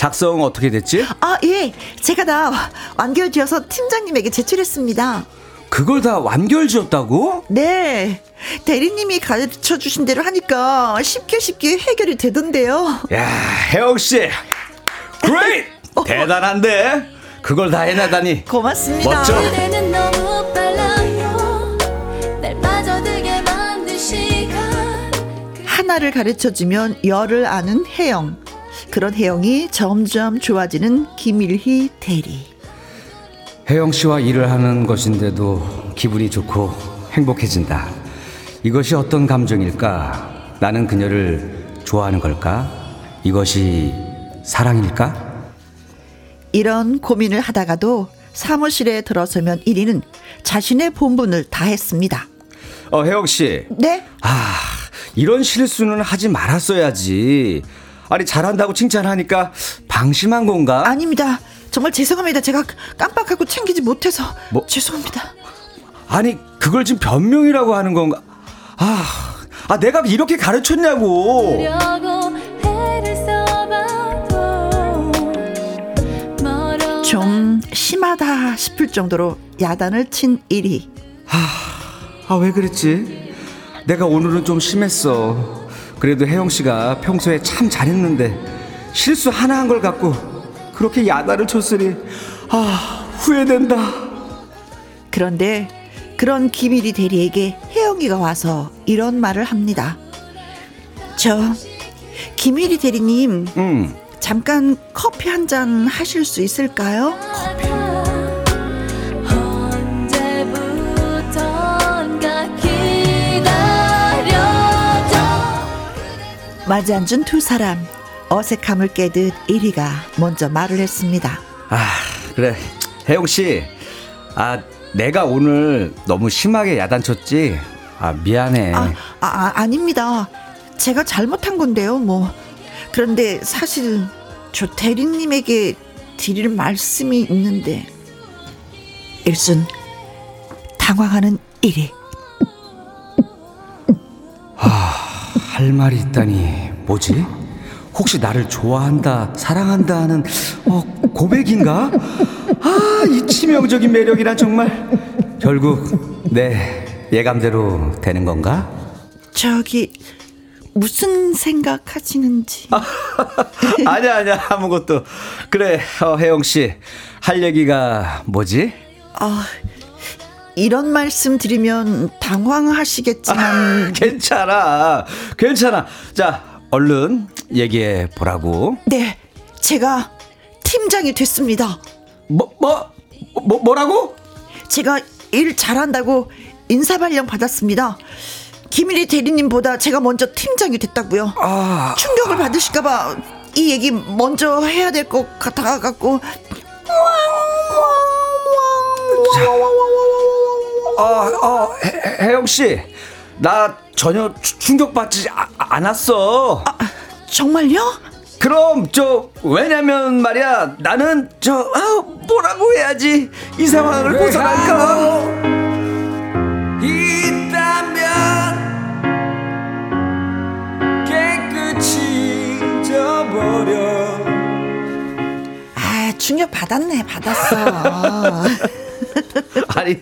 작성 어떻게 됐지? 아, 예. 제가 다 완결 지어서 팀장님에게 제출했습니다. 그걸 다 완결 지었다고? 네. 대리님이 가르쳐 주신 대로 하니까 쉽게 쉽게 해결이 되던데요. 야, 혜영 씨. great! 어. 대단한데? 그걸 다 해내다니 고맙습니다. 멋져. 하나를 가르쳐 주면 열을 아는 혜영. 그런 혜영이 점점 좋아지는 김일희 대리. 혜영 씨와 일을 하는 것인데도 기분이 좋고 행복해진다. 이것이 어떤 감정일까? 나는 그녀를 좋아하는 걸까? 이것이 사랑일까? 이런 고민을 하다가도 사무실에 들어서면 1위는 자신의 본분을 다했습니다. 어, 혜영 씨. 네? 아, 이런 실수는 하지 말았어야지. 아니, 잘한다고 칭찬하니까 방심한 건가? 아닙니다. 정말 죄송합니다. 제가 깜빡하고 챙기지 못해서 뭐? 죄송합니다. 아니, 그걸 지금 변명이라고 하는 건가? 아, 아 내가 이렇게 가르쳤냐고. 좀 심하다 싶을 정도로 야단을 친 일이. 아, 왜 그랬지? 내가 오늘은 좀 심했어. 그래도 혜영 씨가 평소에 참 잘했는데 실수 하나 한 걸 갖고 그렇게 야단을 쳤으니 아, 후회된다. 그런데 그런 김일이 대리에게 혜영이가 와서 이런 말을 합니다. 저 김일이 대리님, 응. 잠깐 커피 한 잔 하실 수 있을까요? 마주 앉은 두 사람 어색함을 깨듯 1위가 먼저 말을 했습니다. 아 그래 혜영 씨, 아 내가 오늘 너무 심하게 야단쳤지. 아 미안해. 아, 아, 아 아닙니다. 제가 잘못한 건데요. 뭐 그런데 사실 저 대리님에게 드릴 말씀이 있는데 일순 당황하는 1위. 할 말이 있다니 뭐지? 혹시 나를 좋아한다, 사랑한다 하는 어, 고백인가? 아, 이 치명적인 매력이란 정말 결국 내 예감대로 되는 건가? 저기 무슨 생각하시는지. 아니야, 아니야, 아무것도. 그래, 어, 혜영 씨, 할 얘기가 뭐지? 아, 이런 말씀 드리면 당황하시겠지만 아, 괜찮아, 괜찮아. 자, 얼른 얘기해 보라고. 네, 제가 팀장이 됐습니다. 뭐, 뭐, 뭐 뭐라고? 제가 일 잘한다고 인사 발령 받았습니다. 김일희 대리님보다 제가 먼저 팀장이 됐다고요. 아, 충격을 받으실까봐 이 얘기 먼저 해야 될 것 같아갖고. 어, 어, 혜- 혜영 씨, 나 전혀 추- 충격받지 아- 않았어. 아, 정말요? 그럼 저 왜냐면 말이야 나는 저 아, 뭐라고 해야지 이 상황을 벗어날까? 있다면 깨끗이 잊어버려 아, 충격 받았네, 받았어. 아니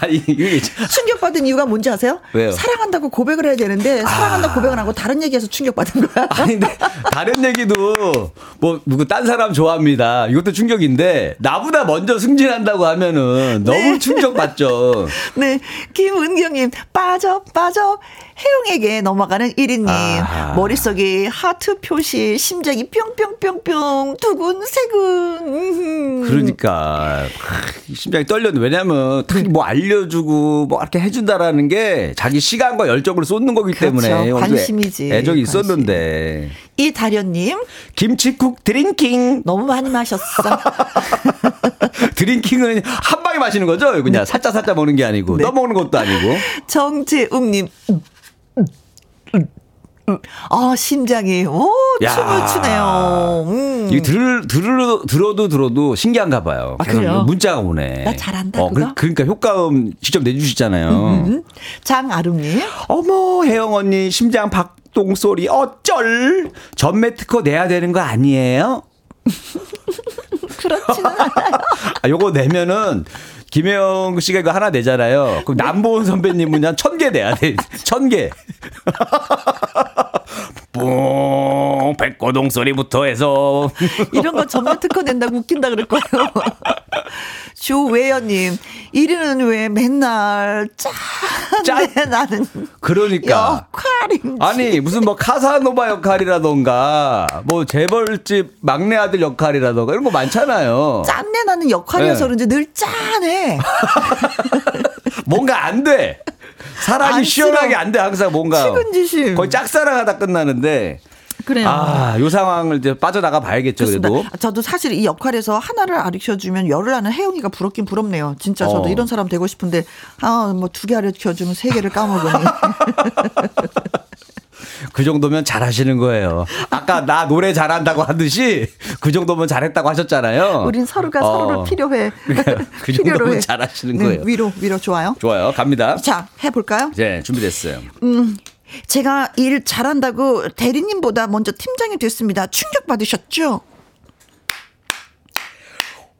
아니 이게 충격 받은 이유가 뭔지 아세요? 왜요? 사랑한다고 고백을 해야 되는데 사랑한다 고백을 하고 다른 얘기해서 충격 받은 거야. 아니 근데 다른 얘기도 뭐 누구 딴 사람 좋아합니다. 이것도 충격인데 나보다 먼저 승진한다고 하면은 너무 네. 충격받죠. 네, 김은경님 빠져 빠져 혜영에게 넘어가는 1위님 아하. 머릿속에 하트 표시 심장이 뿅뿅뿅뿅 두근 세근 음흠. 그러니까 하, 심장이 떨렸는데 왜냐면 뭐 알려주고 뭐 이렇게 해준다라는 게 자기 시간과 열정을 쏟는 거기 그렇죠. 때문에 관심이지. 애정이 관심. 있었는데 이 다련님 김치국 drinking 너무 많이 마셨어. drinking은 한 방에 마시는 거죠? 그냥 살짝 살짝 먹는 게 아니고 네. 떠먹는 것도 아니고 정재웅님. 음. 아 심장이 오 야. 춤을 추네요. 음. 이게 들, 들, 들어도 들어도 신기한가 봐요. 아, 그래요? 문자가 오네. 나 잘한다, 어, 그, 그거? 그 러니까 효과음 직접 내주시잖아요. 음. 장아름님. 어머, 혜영 언니 심장 박동 소리 어쩔? 전매 특허 내야 되는 거 아니에요? 그렇지는 않아요. 아, 요거 내면은 김혜영 씨가 이거 하나 내잖아요. 그럼 남보은 선배님은 한 천 개 내야 돼. 천 개. 뿡, 백고동 소리부터 해서. 이런 거 전면 특허 낸다고 웃긴다 그럴 거예요. 조외연님, 이리는 왜 맨날 짠데 짠. 나는 그러니까. 역할인지. 아니 무슨 뭐 카사노바 역할이라던가 뭐 재벌집 막내 아들 역할이라던가 이런 거 많잖아요. 짠내 나는 역할이어서 네. 그런지 늘 짠해. 뭔가 안 돼. 사람이 안쓰러워. 시원하게 안 돼. 항상 뭔가 측은지심. 거의 짝사랑하다 끝나는데 그래요. 아, 요 상황을 이제 빠져나가 봐야겠죠. 그렇습니다. 그래도. 아, 저도 사실 이 역할에서 하나를 가르쳐 주면 열을 하는 혜영이가 부럽긴 부럽네요. 진짜 저도 어. 이런 사람 되고 싶은데 아 뭐 두 개 가르쳐 주면 세 개를 까먹으니. 그 정도면 잘하시는 거예요. 아까 나 노래 잘한다고 하듯이 그 정도면 잘했다고 하셨잖아요. 우린 서로가 어. 서로를 필요해. 그러니까 그 필요로 정도면 해. 잘하시는 네, 거예요. 위로 위로 좋아요. 좋아요. 갑니다. 자 해볼까요? 네, 준비됐어요. 제가 일 잘한다고 대리님보다 먼저 팀장이 됐습니다. 충격 받으셨죠?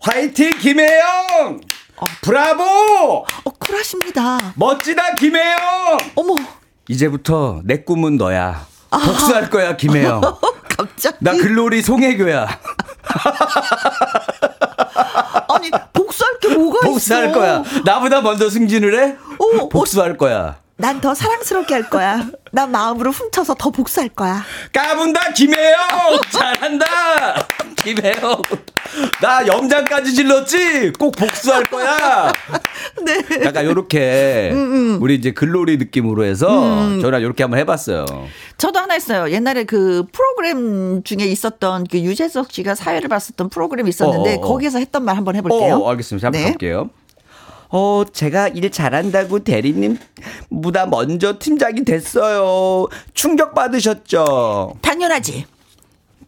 화이팅 김혜영! 어. 브라보! 어, 쿨하십니다. 멋지다 김혜영! 어머. 이제부터 내 꿈은 너야. 복수할 거야 김혜영. 갑자기. 나 글로리 송혜교야. 아니 복수할 게 뭐가 복수할 있어? 거야. 나보다 먼저 승진을 해? 어, 복수할 거야. 난 더 사랑스럽게 할 거야. 난 마음으로 훔쳐서 더 복수할 거야. 까분다 김혜영 잘한다 김혜영 나 염장까지 질렀지 꼭 복수할 거야 네. 약간 요렇게 음, 음. 우리 이제 글로리 느낌으로 해서 음. 저랑 요렇게 한번 해봤어요 저도 하나 했어요 옛날에 그 프로그램 중에 있었던 그 유재석 씨가 사회를 봤었던 프로그램이 있었는데 어어. 어. 거기에서 했던 말 한번 해볼게요 어, 알겠습니다 한번 네. 볼게요 어, 제가 일 잘한다고 대리님 보다 먼저 팀장이 됐어요. 충격 받으셨죠? 당연하지.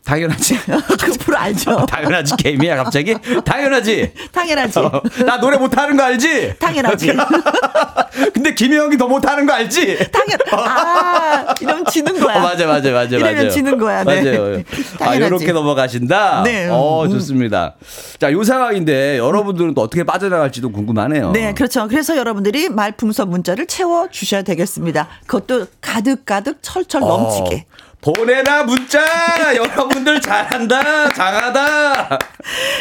당연하지. 그 프로 알죠? 당연하지. 게임이야, 갑자기? 당연하지. 당연하지. 어, 나 노래 못하는 거 알지? 당연하지. 근데 김혜영이 더 못하는 거 알지? 당연. 아, 이러면 지는 거야. 어, 맞아, 맞아, 맞아. 이러면 맞아요. 지는 거야. 네. 맞아요. 아, 이렇게 넘어가신다? 네. 어, 음. 좋습니다. 자, 요 상황인데 여러분들은 또 어떻게 빠져나갈지도 궁금하네요. 네, 그렇죠. 그래서 여러분들이 말풍선 문자를 채워 주셔야 되겠습니다. 그것도 가득 가득 철철 넘치게. 어. 보내라 문자! 여러분들 잘한다 장하다!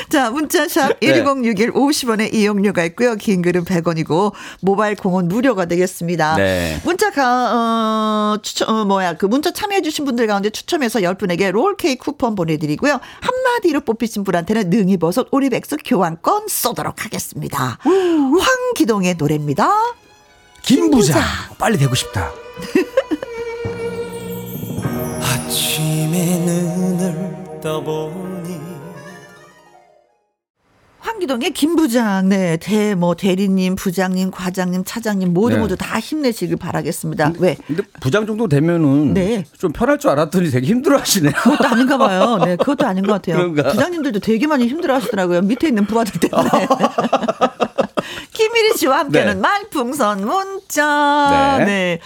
자 문자샵 네. 1061 50원의 이용료가 있고요. 긴 글은 100원이고 모바일 공은 무료가 되겠습니다. 네. 문자 가 어, 추첨 어, 뭐야 그 문자 참여해 주신 분들 가운데 추첨해서 10분에게 롤케이크 쿠폰 보내드리고요. 한마디로 뽑히신 분한테는 능이버섯 오리백숙 교환권 쏘도록 하겠습니다. 황기동의 노래입니다. 김부장, 김부장. 빨리 되고 싶다 아침에 눈을 떠보니 황기동의 김 부장, 네, 대, 뭐, 대리님, 부장님, 과장님, 차장님, 모두 네. 모두 다 힘내시길 바라겠습니다. 근데, 왜? 근데 부장 정도 되면은. 네. 좀 편할 줄 알았더니 되게 힘들어 하시네요. 그것도 아닌가 봐요. 네, 그것도 아닌 것 같아요. 그런가? 부장님들도 되게 많이 힘들어 하시더라고요. 밑에 있는 부하들 때문에. 김일희 씨와 함께하는 네. 말풍선 문자. 네. 네.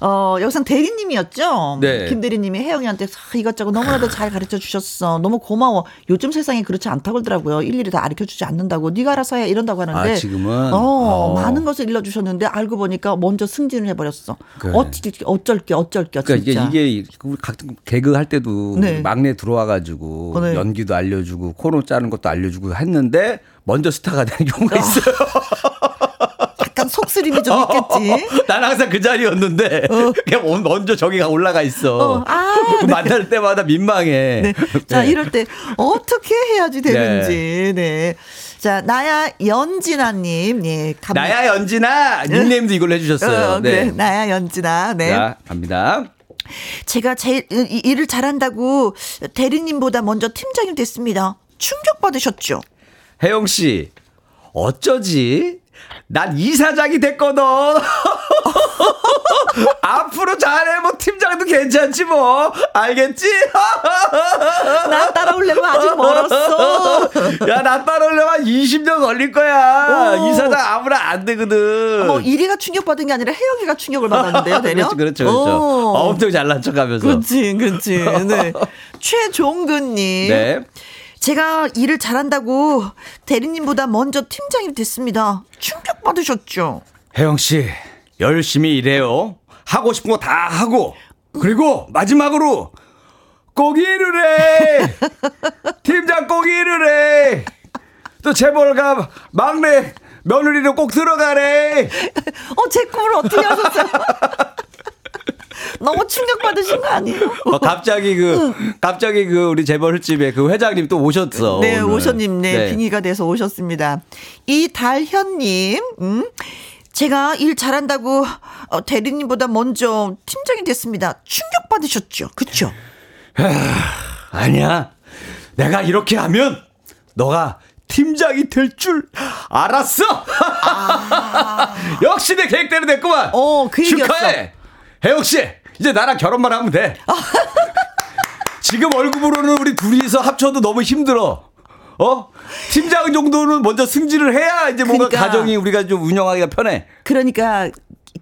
어, 여기선 대리님이었죠? 네. 김 대리님이 혜영이한테 이것저것 너무나도 잘 가르쳐 주셨어. 너무 고마워. 요즘 세상에 그렇지 않다고 그러더라고요. 일일이 다 가르쳐 주지 않는다고. 네가 알아서 해. 이런다고 하는데. 아, 지금은? 어, 어. 많은 것을 일러주셨는데 알고 보니까 먼저 승진을 해버렸어. 그래. 어찌, 어쩔 게, 어쩔 게. 그러니까 진짜. 이게, 이게 같은 개그 할 때도 네. 막내 들어와가지고 네. 연기도 알려주고 코너 짜는 것도 알려주고 했는데 먼저 스타가 되는 경우가 어. 있어요. 속쓰림이 좀 있겠지. 난 항상 그 자리였는데 어. 그냥 먼저 저기가 올라가 있어. 어. 아, 네. 만날 때마다 민망해. 네. 자 네. 이럴 때 어떻게 해야지 되는지. 네. 네. 자, 나야 연진아님, 예. 감... 나야 연진아! 닉네임도 이걸 해주셨어요. 어, 네. 나야 연진아, 네. 자, 갑니다. 제가 제일 일을 잘한다고 대리님보다 먼저 팀장이 됐습니다. 충격받으셨죠? 혜영 씨, 어쩌지? 난 이사장이 됐거든. 앞으로 잘해. 뭐 팀장도 괜찮지 뭐. 알겠지? 나 따라오려면 아직 멀었어. 야, 나 따라오려면 한 20년 걸릴 거야. 오. 이사장 아무나 안 되거든. 뭐 이리가 충격 받은 게 아니라 혜영이가 충격을 받았는데요, 되려? 그렇죠, 그렇죠, 그렇죠. 어, 엄청 잘난 척하면서. 그렇지, 그렇지. 네. 최종근님. 네. 제가 일을 잘한다고 대리님보다 먼저 팀장이 됐습니다. 충격 받으셨죠? 혜영 씨, 열심히 일해요. 하고 싶은 거 다 하고. 그리고 마지막으로 꼭 일을 해. 팀장 꼭 일을 해. 또 재벌가 막내 며느리로 꼭 들어가래. 어, 제 꿈을 어떻게 하셨어요? 너무 충격받으신 거 아니에요? 어, 갑자기 그, 갑자기 그 우리 재벌집에 그 회장님 또 오셨어. 네, 오늘. 오셨님, 네, 네, 빙의가 돼서 오셨습니다. 이달현님, 음. 제가 일 잘한다고 어, 대리님보다 먼저 팀장이 됐습니다. 충격받으셨죠? 그쵸? 아니야. 내가 이렇게 하면 너가 팀장이 될 줄 알았어. 아. 역시 내 계획대로 됐구만. 어, 그 얘기였어. 축하해. 혜영 씨, 이제 나랑 결혼만 하면 돼. 지금 월급으로는 우리 둘이서 합쳐도 너무 힘들어. 어? 팀장 정도는 먼저 승진을 해야 이제 뭔가 그러니까, 가정이 우리가 좀 운영하기가 편해. 그러니까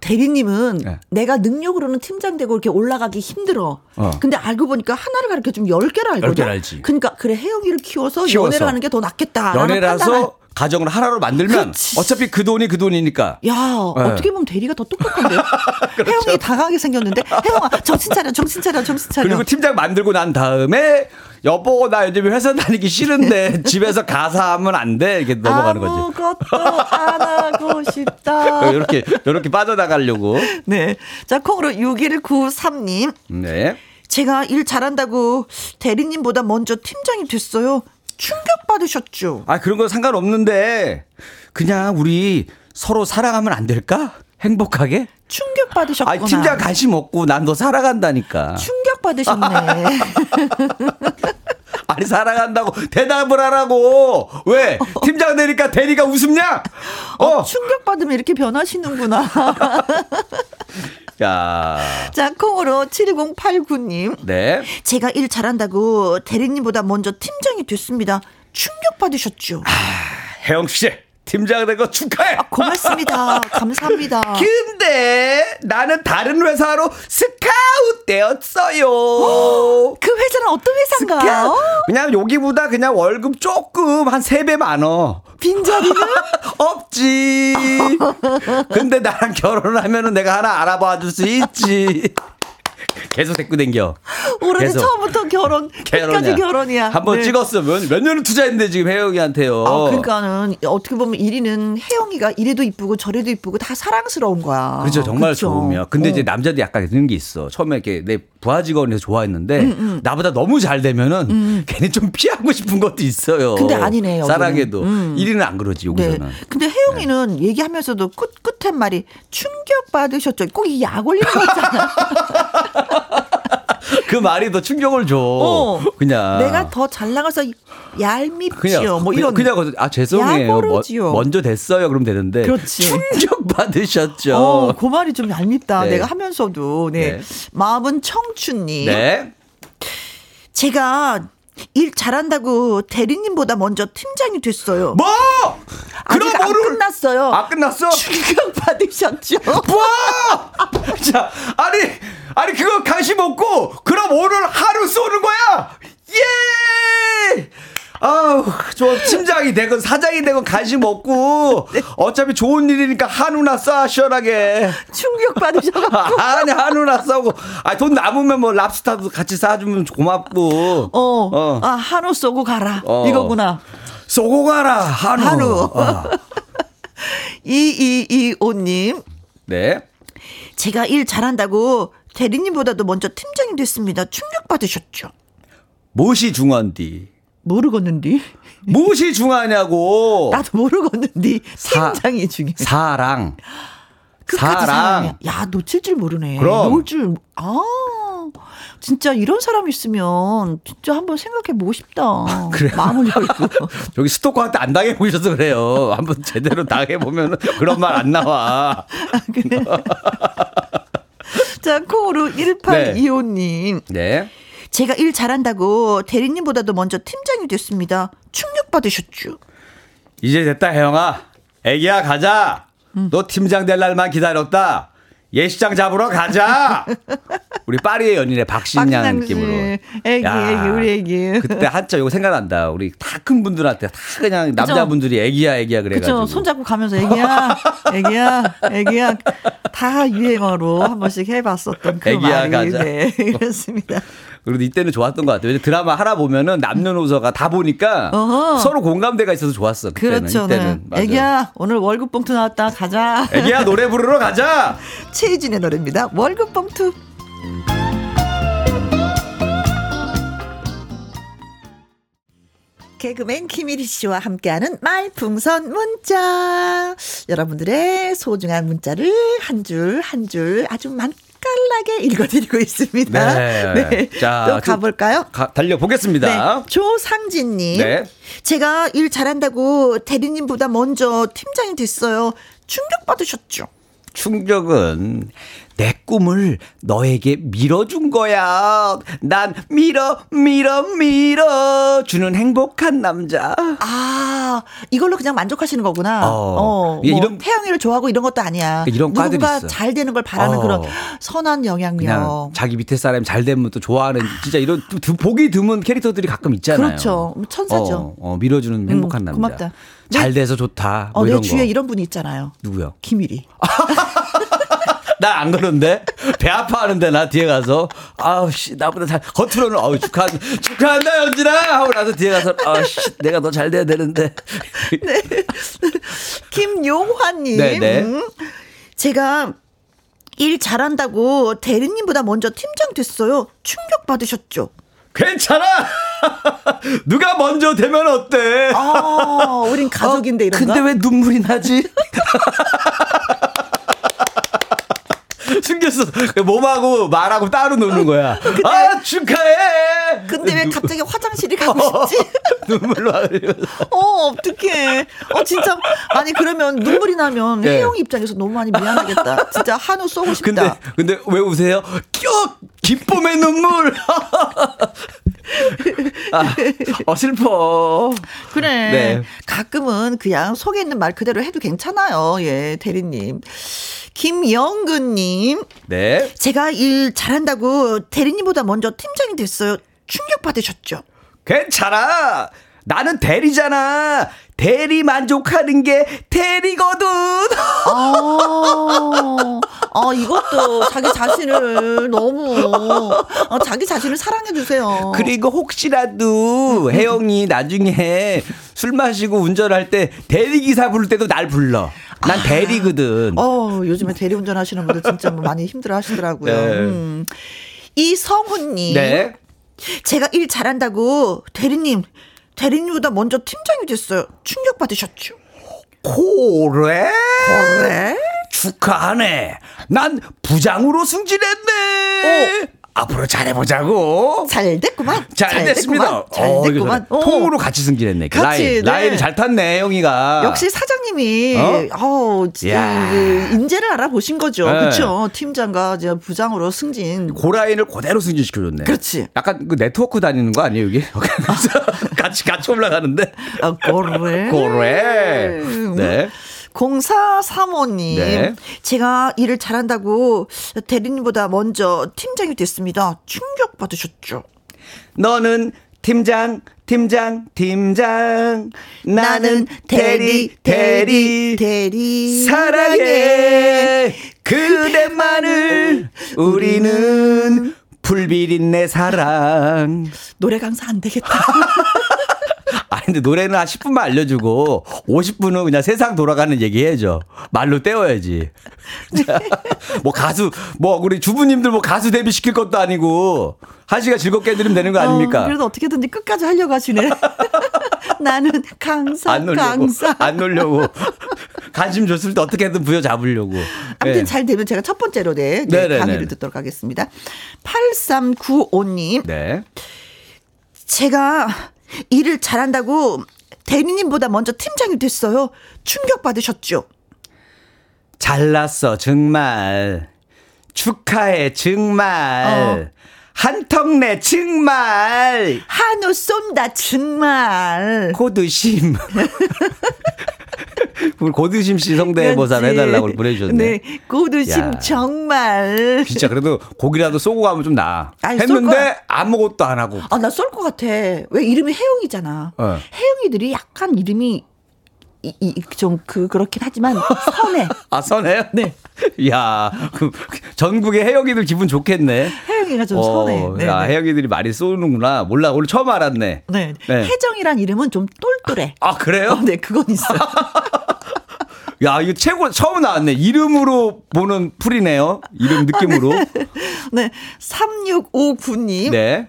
대리님은 네. 내가 능력으로는 팀장 되고 이렇게 올라가기 힘들어. 어. 근데 알고 보니까 하나를 가르쳐 좀 10개를 알거든. 10개를 알지. 그러니까 그래 혜영이를 키워서, 키워서. 연애를 하는 게 더 낫겠다. 연애라서 가정을 하나로 만들면 그렇지. 어차피 그 돈이 그 돈이니까. 야 네. 어떻게 보면 대리가 더 똑똑한데요. 그렇죠. 혜영이 당하게 생겼는데 혜영아 정신 차려 정신 차려 정신 차려. 그리고 팀장 만들고 난 다음에 여보 나 요즘 회사 다니기 싫은데 집에서 가사 하면 안 돼 이렇게 넘어가는 거지. 아무것도 안 하고 싶다. 이렇게 이렇게 빠져나가려고. 네. 자 콩으로 6193님. 네. 제가 일 잘한다고 대리님보다 먼저 팀장이 됐어요. 충격 받으셨죠? 아, 그런 건 상관없는데 그냥 우리 서로 사랑하면 안 될까? 행복하게? 충격 받으셨구나. 아, 팀장 관심 없고 난 너 사랑한다니까. 충격 받으셨네. 아니 사랑한다고 대답을 하라고. 왜? 팀장 되니까 대리가 웃음냐? 어, 어 충격 받으면 이렇게 변하시는구나. 자. 자, 콩으로 7089님. 네. 제가 일 잘한다고 대리님보다 먼저 팀장이 됐습니다. 충격받으셨죠? 아, 혜영 씨. 팀장 된 거 축하해. 아, 고맙습니다. 감사합니다. 근데 나는 다른 회사로 스카웃 되었어요. 그 회사는 어떤 회사인가요? 스카웃. 그냥 여기보다 그냥 월급 조금 한 세 배 많어. 빈자리는? 없지. 근데 나랑 결혼하면은 내가 하나 알아봐 줄 수 있지. 계속 데리고 댕겨. 올해 처음부터 결혼, 끝까지 결혼이야. 한번 네. 찍었어. 몇, 몇 년을 투자했는데 지금 혜영이한테요. 아, 그러니까는 어떻게 보면 1위는 혜영이가 이래도 이쁘고 저래도 이쁘고 다 사랑스러운 거야. 그렇죠. 정말 그쵸? 좋으면. 근데 어. 이제 남자들이 약간 그런 게 있어. 처음에 이렇게 내 부하 직원에서 좋아했는데 음, 음. 나보다 너무 잘 되면은 음. 괜히 좀 피하고 싶은 것도 있어요. 근데 아니네. 요 사랑해도 음. 1위는 안 그러지 여기서는. 네. 근데 혜영이는 네. 얘기하면서도 끝 끝에 말이 충격 받으셨죠. 꼭 이 약 올리는 거잖아. 그 말이 더 충격을 줘. 어, 그냥 내가 더 잘 나가서 얄밉지요. 뭐 이런 그냥, 그냥 아 죄송해요. 뭐, 먼저 됐어요. 그럼 되는데 그렇지. 충격 받으셨죠. 어, 그 말이 좀 얄밉다. 네. 내가 하면서도 네. 네. 마음은 청춘님. 네. 제가 일 잘한다고 대리님보다 먼저 팀장이 됐어요. 뭐? 그럼 아직 뭐를... 안 끝났어요. 아 끝났어? 충격 받으셨죠? 뭐? 자, 아니 아니 그거 관심 없고 그럼 오늘 하루 쏘는 거야. 예! 아우, 저 팀장이 되건 사장이 되건 관심 없고 네. 어차피 좋은 일이니까 한우나 싸 시원하게. 충격 받으셔가지고. 아니 한우나 싸고, 아돈 남으면 뭐 랍스타도 같이 싸주면 고맙고. 어, 어. 아 한우 쏘고 가라 어. 이거구나. 쏘고 가라 한우. 한우. 어. 2225님. 네. 제가 일 잘한다고 대리님보다도 먼저 팀장이 됐습니다. 충격 받으셨죠? 무엇이 중요한디? 모르겠는디. 무엇이 중요하냐고. 나도 모르겠는디. 팀장이 중요해. 사랑. 사랑. 야, 놓칠 줄 모르네. 그럼. 놓을 줄. 아. 진짜 이런 사람 있으면 진짜 한번 생각해 보고 싶다. 그래. 마음을 열고. 저기 스토커한테 안 당해 보셔서 그래요. 한번 제대로 당해 보면 그런 말 안 나와. 아, 그래. 자, 코로 1825님. 네. 제가 일 잘한다고 대리님보다도 먼저 팀장이 됐습니다. 충격받으셨죠? 이제 됐다, 혜영아. 애기야, 가자. 음. 너 팀장 될 날만 기다렸다. 예시장 잡으러 가자. 우리 파리의 연인의 박신양 느낌으로. 애기, 야, 애기, 우리 애기. 그때 한자 이거 생각난다. 우리 다 큰 분들한테 다 그냥 그쵸? 남자분들이 애기야, 애기야 그래가지고. 그쵸? 손잡고 가면서 애기야, 애기야, 애기야. 다 유행어로 한 번씩 해봤었던 그 애기야, 말이. 가자. 네, 그렇습니다. 그리고 이때는 좋았던 것 같아요. 왜냐 드라마 하나 보면은 남녀노소가 다 보니까 어허. 서로 공감대가 있어서 좋았어. 그때는. 그렇죠. 이때는. 네. 애기야 오늘 월급 봉투 나왔다 가자. 애기야 노래 부르러 가자. 최희진의 노래입니다. 월급 봉투. 개그맨 김일희 씨와 함께하는 말풍선 문자. 여러분들의 소중한 문자를 한 줄 한줄 아주 많 맛깔나게 읽어드리고 있습니다. 네. 네. 자, 또 가볼까요? 가, 달려보겠습니다. 네. 조상진님. 네. 제가 일 잘한다고 대리님보다 먼저 팀장이 됐어요. 충격받으셨죠? 충격은 내 꿈을 너에게 밀어준 거야. 난 밀어, 밀어, 밀어 주는 행복한 남자. 아. 아, 이걸로 그냥 만족하시는 거구나. 어. 어뭐 이런 태양이를 좋아하고 이런 것도 아니야. 이런 누군가 잘 되는 걸 바라는 어. 그런 선한 영향력. 자기 밑에 사람이 잘 되면 또 좋아하는 진짜 이런 보기 드문 캐릭터들이 가끔 있잖아요. 그렇죠. 천사죠. 어, 어 밀어주는 음, 행복한 음, 남자. 고맙다. 잘 돼서 좋다. 뭐 어, 내 주위에 이런 분이 있잖아요. 누구요? 김일이. 나 안 그런데 배 아파하는데 나 뒤에 가서 아우 씨 나보다 잘 겉으로는 아우 축하 축하한다 연진아 하고 나서 뒤에 가서 아씨 내가 더 잘 돼야 되는데. 네. 김용환님. 네, 네. 음, 제가 일 잘한다고 대리님보다 먼저 팀장 됐어요. 충격 받으셨죠? 괜찮아. 누가 먼저 되면 어때? 아, 우린 가족인데 어, 이런 근데 왜 눈물이 나지? 숨겼어. 몸하고 말하고 따로 노는 거야. 근데, 아, 축하해! 근데 왜 갑자기 화장실이 가고 싶지? 눈물로. 어, 어떡해. 어, 진짜. 아니, 그러면 눈물이 나면 네. 혜영 입장에서 너무 많이 미안하겠다. 진짜 한우 쏘고 싶다. 근데, 근데 왜 우세요? 껴! 기쁨의 눈물! 아, 어, 슬퍼. 그래. 네. 가끔은 그냥 속에 있는 말 그대로 해도 괜찮아요. 예, 대리님. 김영근님. 네. 제가 일 잘한다고 대리님보다 먼저 팀장이 됐어요. 충격 받으셨죠? 괜찮아. 나는 대리잖아. 대리 만족하는 게 대리거든. 아, 아 이것도 자기 자신을 너무 아, 자기 자신을 사랑해 주세요. 그리고 혹시라도 혜영이 나중에 술 마시고 운전할 때 대리 기사 부를 때도 날 불러. 난 아, 대리거든. 어 요즘에 대리 운전하시는 분들 진짜 뭐 많이 힘들어 하시더라고요. 네. 음. 이성훈님. 네. 제가 일 잘한다고 대리님 대리님보다 먼저 팀장이 됐어요. 충격받으셨죠? 그래? 그래? 축하하네. 난 부장으로 승진했네. 어. 앞으로 잘해보자고. 잘 됐구만. 잘, 잘 됐습니다. 됐구만. 잘 어, 됐구만. 어. 통으로 같이 승진했네. 그 같이, 라인. 네. 라인을 잘 탔네, 형이가. 역시 사장님이, 어, 어 그, 인재를 알아보신 거죠. 네. 그렇죠. 팀장과 이제 부장으로 승진. 고라인을 그대로 승진시켜줬네. 그렇지. 약간 그 네트워크 다니는 거 아니에요, 여기? 같이, 같이 올라가는데. 아, 고래. 고래. 네. 0435님, 네. 제가 일을 잘한다고 대리님보다 먼저 팀장이 됐습니다. 충격 받으셨죠? 너는 팀장, 팀장, 팀장. 나는 대리, 대리, 대리. 사랑해. 그대만을 우리는 불비린내 사랑. 노래 강사 안 되겠다. 근데 노래는 한 10분만 알려주고 50분은 그냥 세상 돌아가는 얘기 해야죠. 말로 때워야지. 뭐 가수, 뭐 우리 주부님들 뭐 가수 데뷔 시킬 것도 아니고 한 시간 즐겁게 해드리면 되는 거 아닙니까? 어, 그래도 어떻게든지 끝까지 하려고 하시네. 나는 강사, 안 놀려고, 강사. 안 놀려고. 관심 줬을 때 어떻게든 부여 잡으려고. 아무튼 네. 잘 되면 제가 첫 번째로 네, 네 강의를 듣도록 하겠습니다. 8395님. 네. 제가 일을 잘한다고 대리님보다 먼저 팀장이 됐어요. 충격 받으셨죠? 잘났어, 정말. 축하해, 정말. 어. 한턱내, 정말. 한우 쏜다, 정말. 고드심. 고드심 씨 성대모사 해달라고 보내주셨네. 네, 고드심 야. 정말. 진짜 그래도 고기라도 쏘고 가면 좀 나. 아니, 했는데 아무것도 안 하고. 아, 나 쏠 것 같아. 왜 이름이 혜영이잖아. 어. 혜영이들이 약간 이름이 좀 그 그렇긴 하지만 선해. 아 선해요? 네. 야, 그 전국의 해영이들 기분 좋겠네. 해영이가 좀 어, 선해. 네, 야, 네. 해영이들이 많이 쏘는구나. 몰라, 오늘 처음 알았네. 네. 네. 해정이란 이름은 좀 똘똘해. 아 그래요? 어, 네, 그건 있어. 야, 이거 최고 처음 나왔네. 이름으로 보는 풀이네요. 이름 느낌으로. 네. 3659님. 네.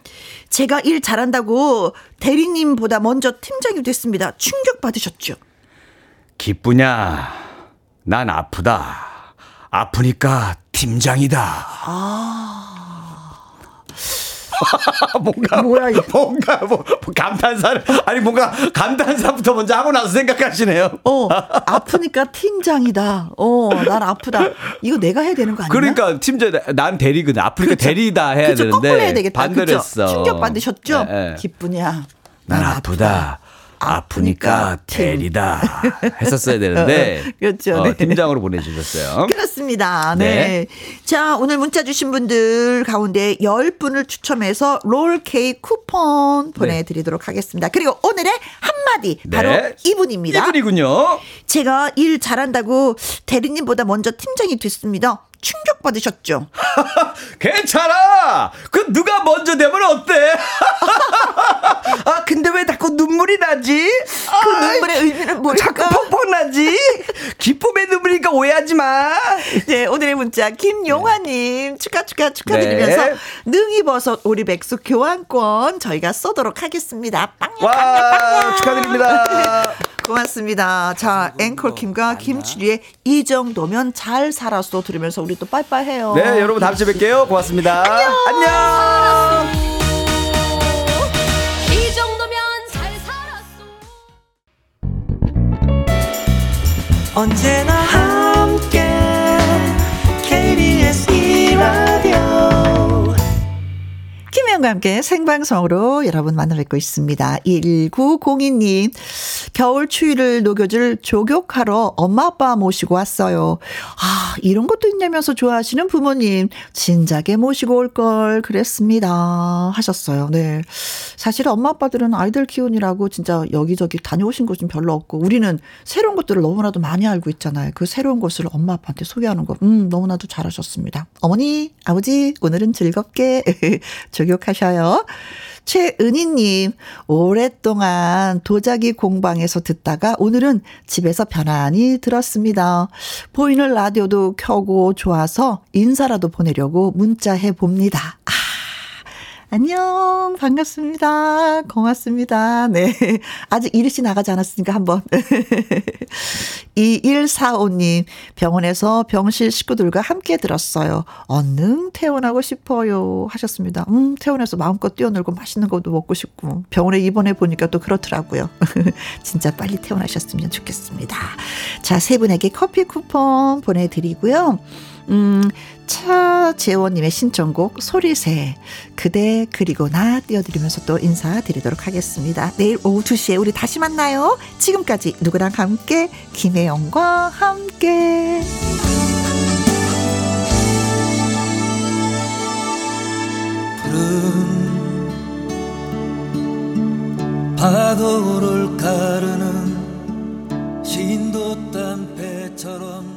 제가 일 잘한다고 대리님보다 먼저 팀장이 됐습니다. 충격 받으셨죠? 기쁘냐? 난 아프다. 아프니까 팀장이다. 아. 뭔가 뭐야 이게. 뭔가 뭐, 뭐 감탄사를 아니 뭔가 감탄사부터 먼저 하고 나서 생각하시네요. 어 아프니까 팀장이다. 어난 아프다. 이거 내가 해야 되는 거 아니야? 그러니까 팀장 난 대리거든. 아프니까 그렇죠. 대리다 해야 그렇죠. 되는데 거꾸로 해야 되겠다. 반대로 했어. 충격 받으셨죠? 네, 네. 기쁘냐? 난, 난 아프다. 아프다. 아프니까 데리다 했었어야 되는데 그렇죠. 어, 네. 팀장으로 보내주셨어요. 그렇습니다. 네. 네. 자 오늘 문자 주신 분들 가운데 10분을 추첨해서 롤 케이크 쿠폰 보내드리도록 네. 하겠습니다. 그리고 오늘의 한마디 바로 네. 이분입니다. 이분이군요. 제가 일 잘한다고 대리님보다 먼저 팀장이 됐습니다. 충격받으셨죠? 괜찮아! 그 누가 먼저 되면 어때? 아, 근데 왜 자꾸 눈물이 나지? 그 눈물의 의미는 뭘까? 자꾸 펑펑 나지? 기쁨의 눈물이니까 오해하지 마. 네, 오늘의 문자 김용화님 축하 축하 축하드리면서 네. 능이버섯 오리 백숙 교환권 저희가 쏘도록 하겠습니다. 빵야 빵야 빵야. 축하드립니다. 고맙습니다. 자, 앵콜킴과 김추리의 이 정도면 잘 살았어 들으면서 우리 또 빠이빠이 해요. 네, 여러분 다음 주에 뵐게요. 고맙습니다. 안녕. 안녕. 이 정도면 잘 살았어. 언제나 함께 김혜영과 함께 생방송으로 여러분 만나 뵙고 있습니다. 1902님, 겨울 추위를 녹여줄 조격하러 엄마 아빠 모시고 왔어요. 아, 이런 것도 있냐면서 좋아하시는 부모님, 진작에 모시고 올 걸 그랬습니다. 하셨어요. 네. 사실 엄마 아빠들은 아이들 키우느라고 진짜 여기저기 다녀오신 곳은 별로 없고, 우리는 새로운 것들을 너무나도 많이 알고 있잖아요. 그 새로운 곳을 엄마 아빠한테 소개하는 거, 음, 너무나도 잘하셨습니다. 어머니, 아버지, 오늘은 즐겁게 조격하 셔요. 최은희님, 오랫동안 도자기 공방에서 듣다가 오늘은 집에서 편안히 들었습니다. 보이는 라디오도 켜고 좋아서 인사라도 보내려고 문자해 봅니다. 아. 안녕. 반갑습니다. 고맙습니다. 네. 아직 이르시 나가지 않았으니까 한번. 2145님, 병원에서 병실 식구들과 함께 들었어요. 얼른 퇴원하고 싶어요. 하셨습니다. 음, 퇴원해서 마음껏 뛰어놀고 맛있는 것도 먹고 싶고. 병원에 입원해 보니까 또 그렇더라고요. 진짜 빨리 퇴원하셨으면 좋겠습니다. 자, 세 분에게 커피 쿠폰 보내드리고요. 음, 차재원님의 신청곡 소리새 그대 그리고 나 띄워드리면서 또 인사드리도록 하겠습니다. 내일 오후 2시에 우리 다시 만나요. 지금까지 누구랑 함께 김혜영과 함께. 푸른 파도를 가르는 신도 땀배처럼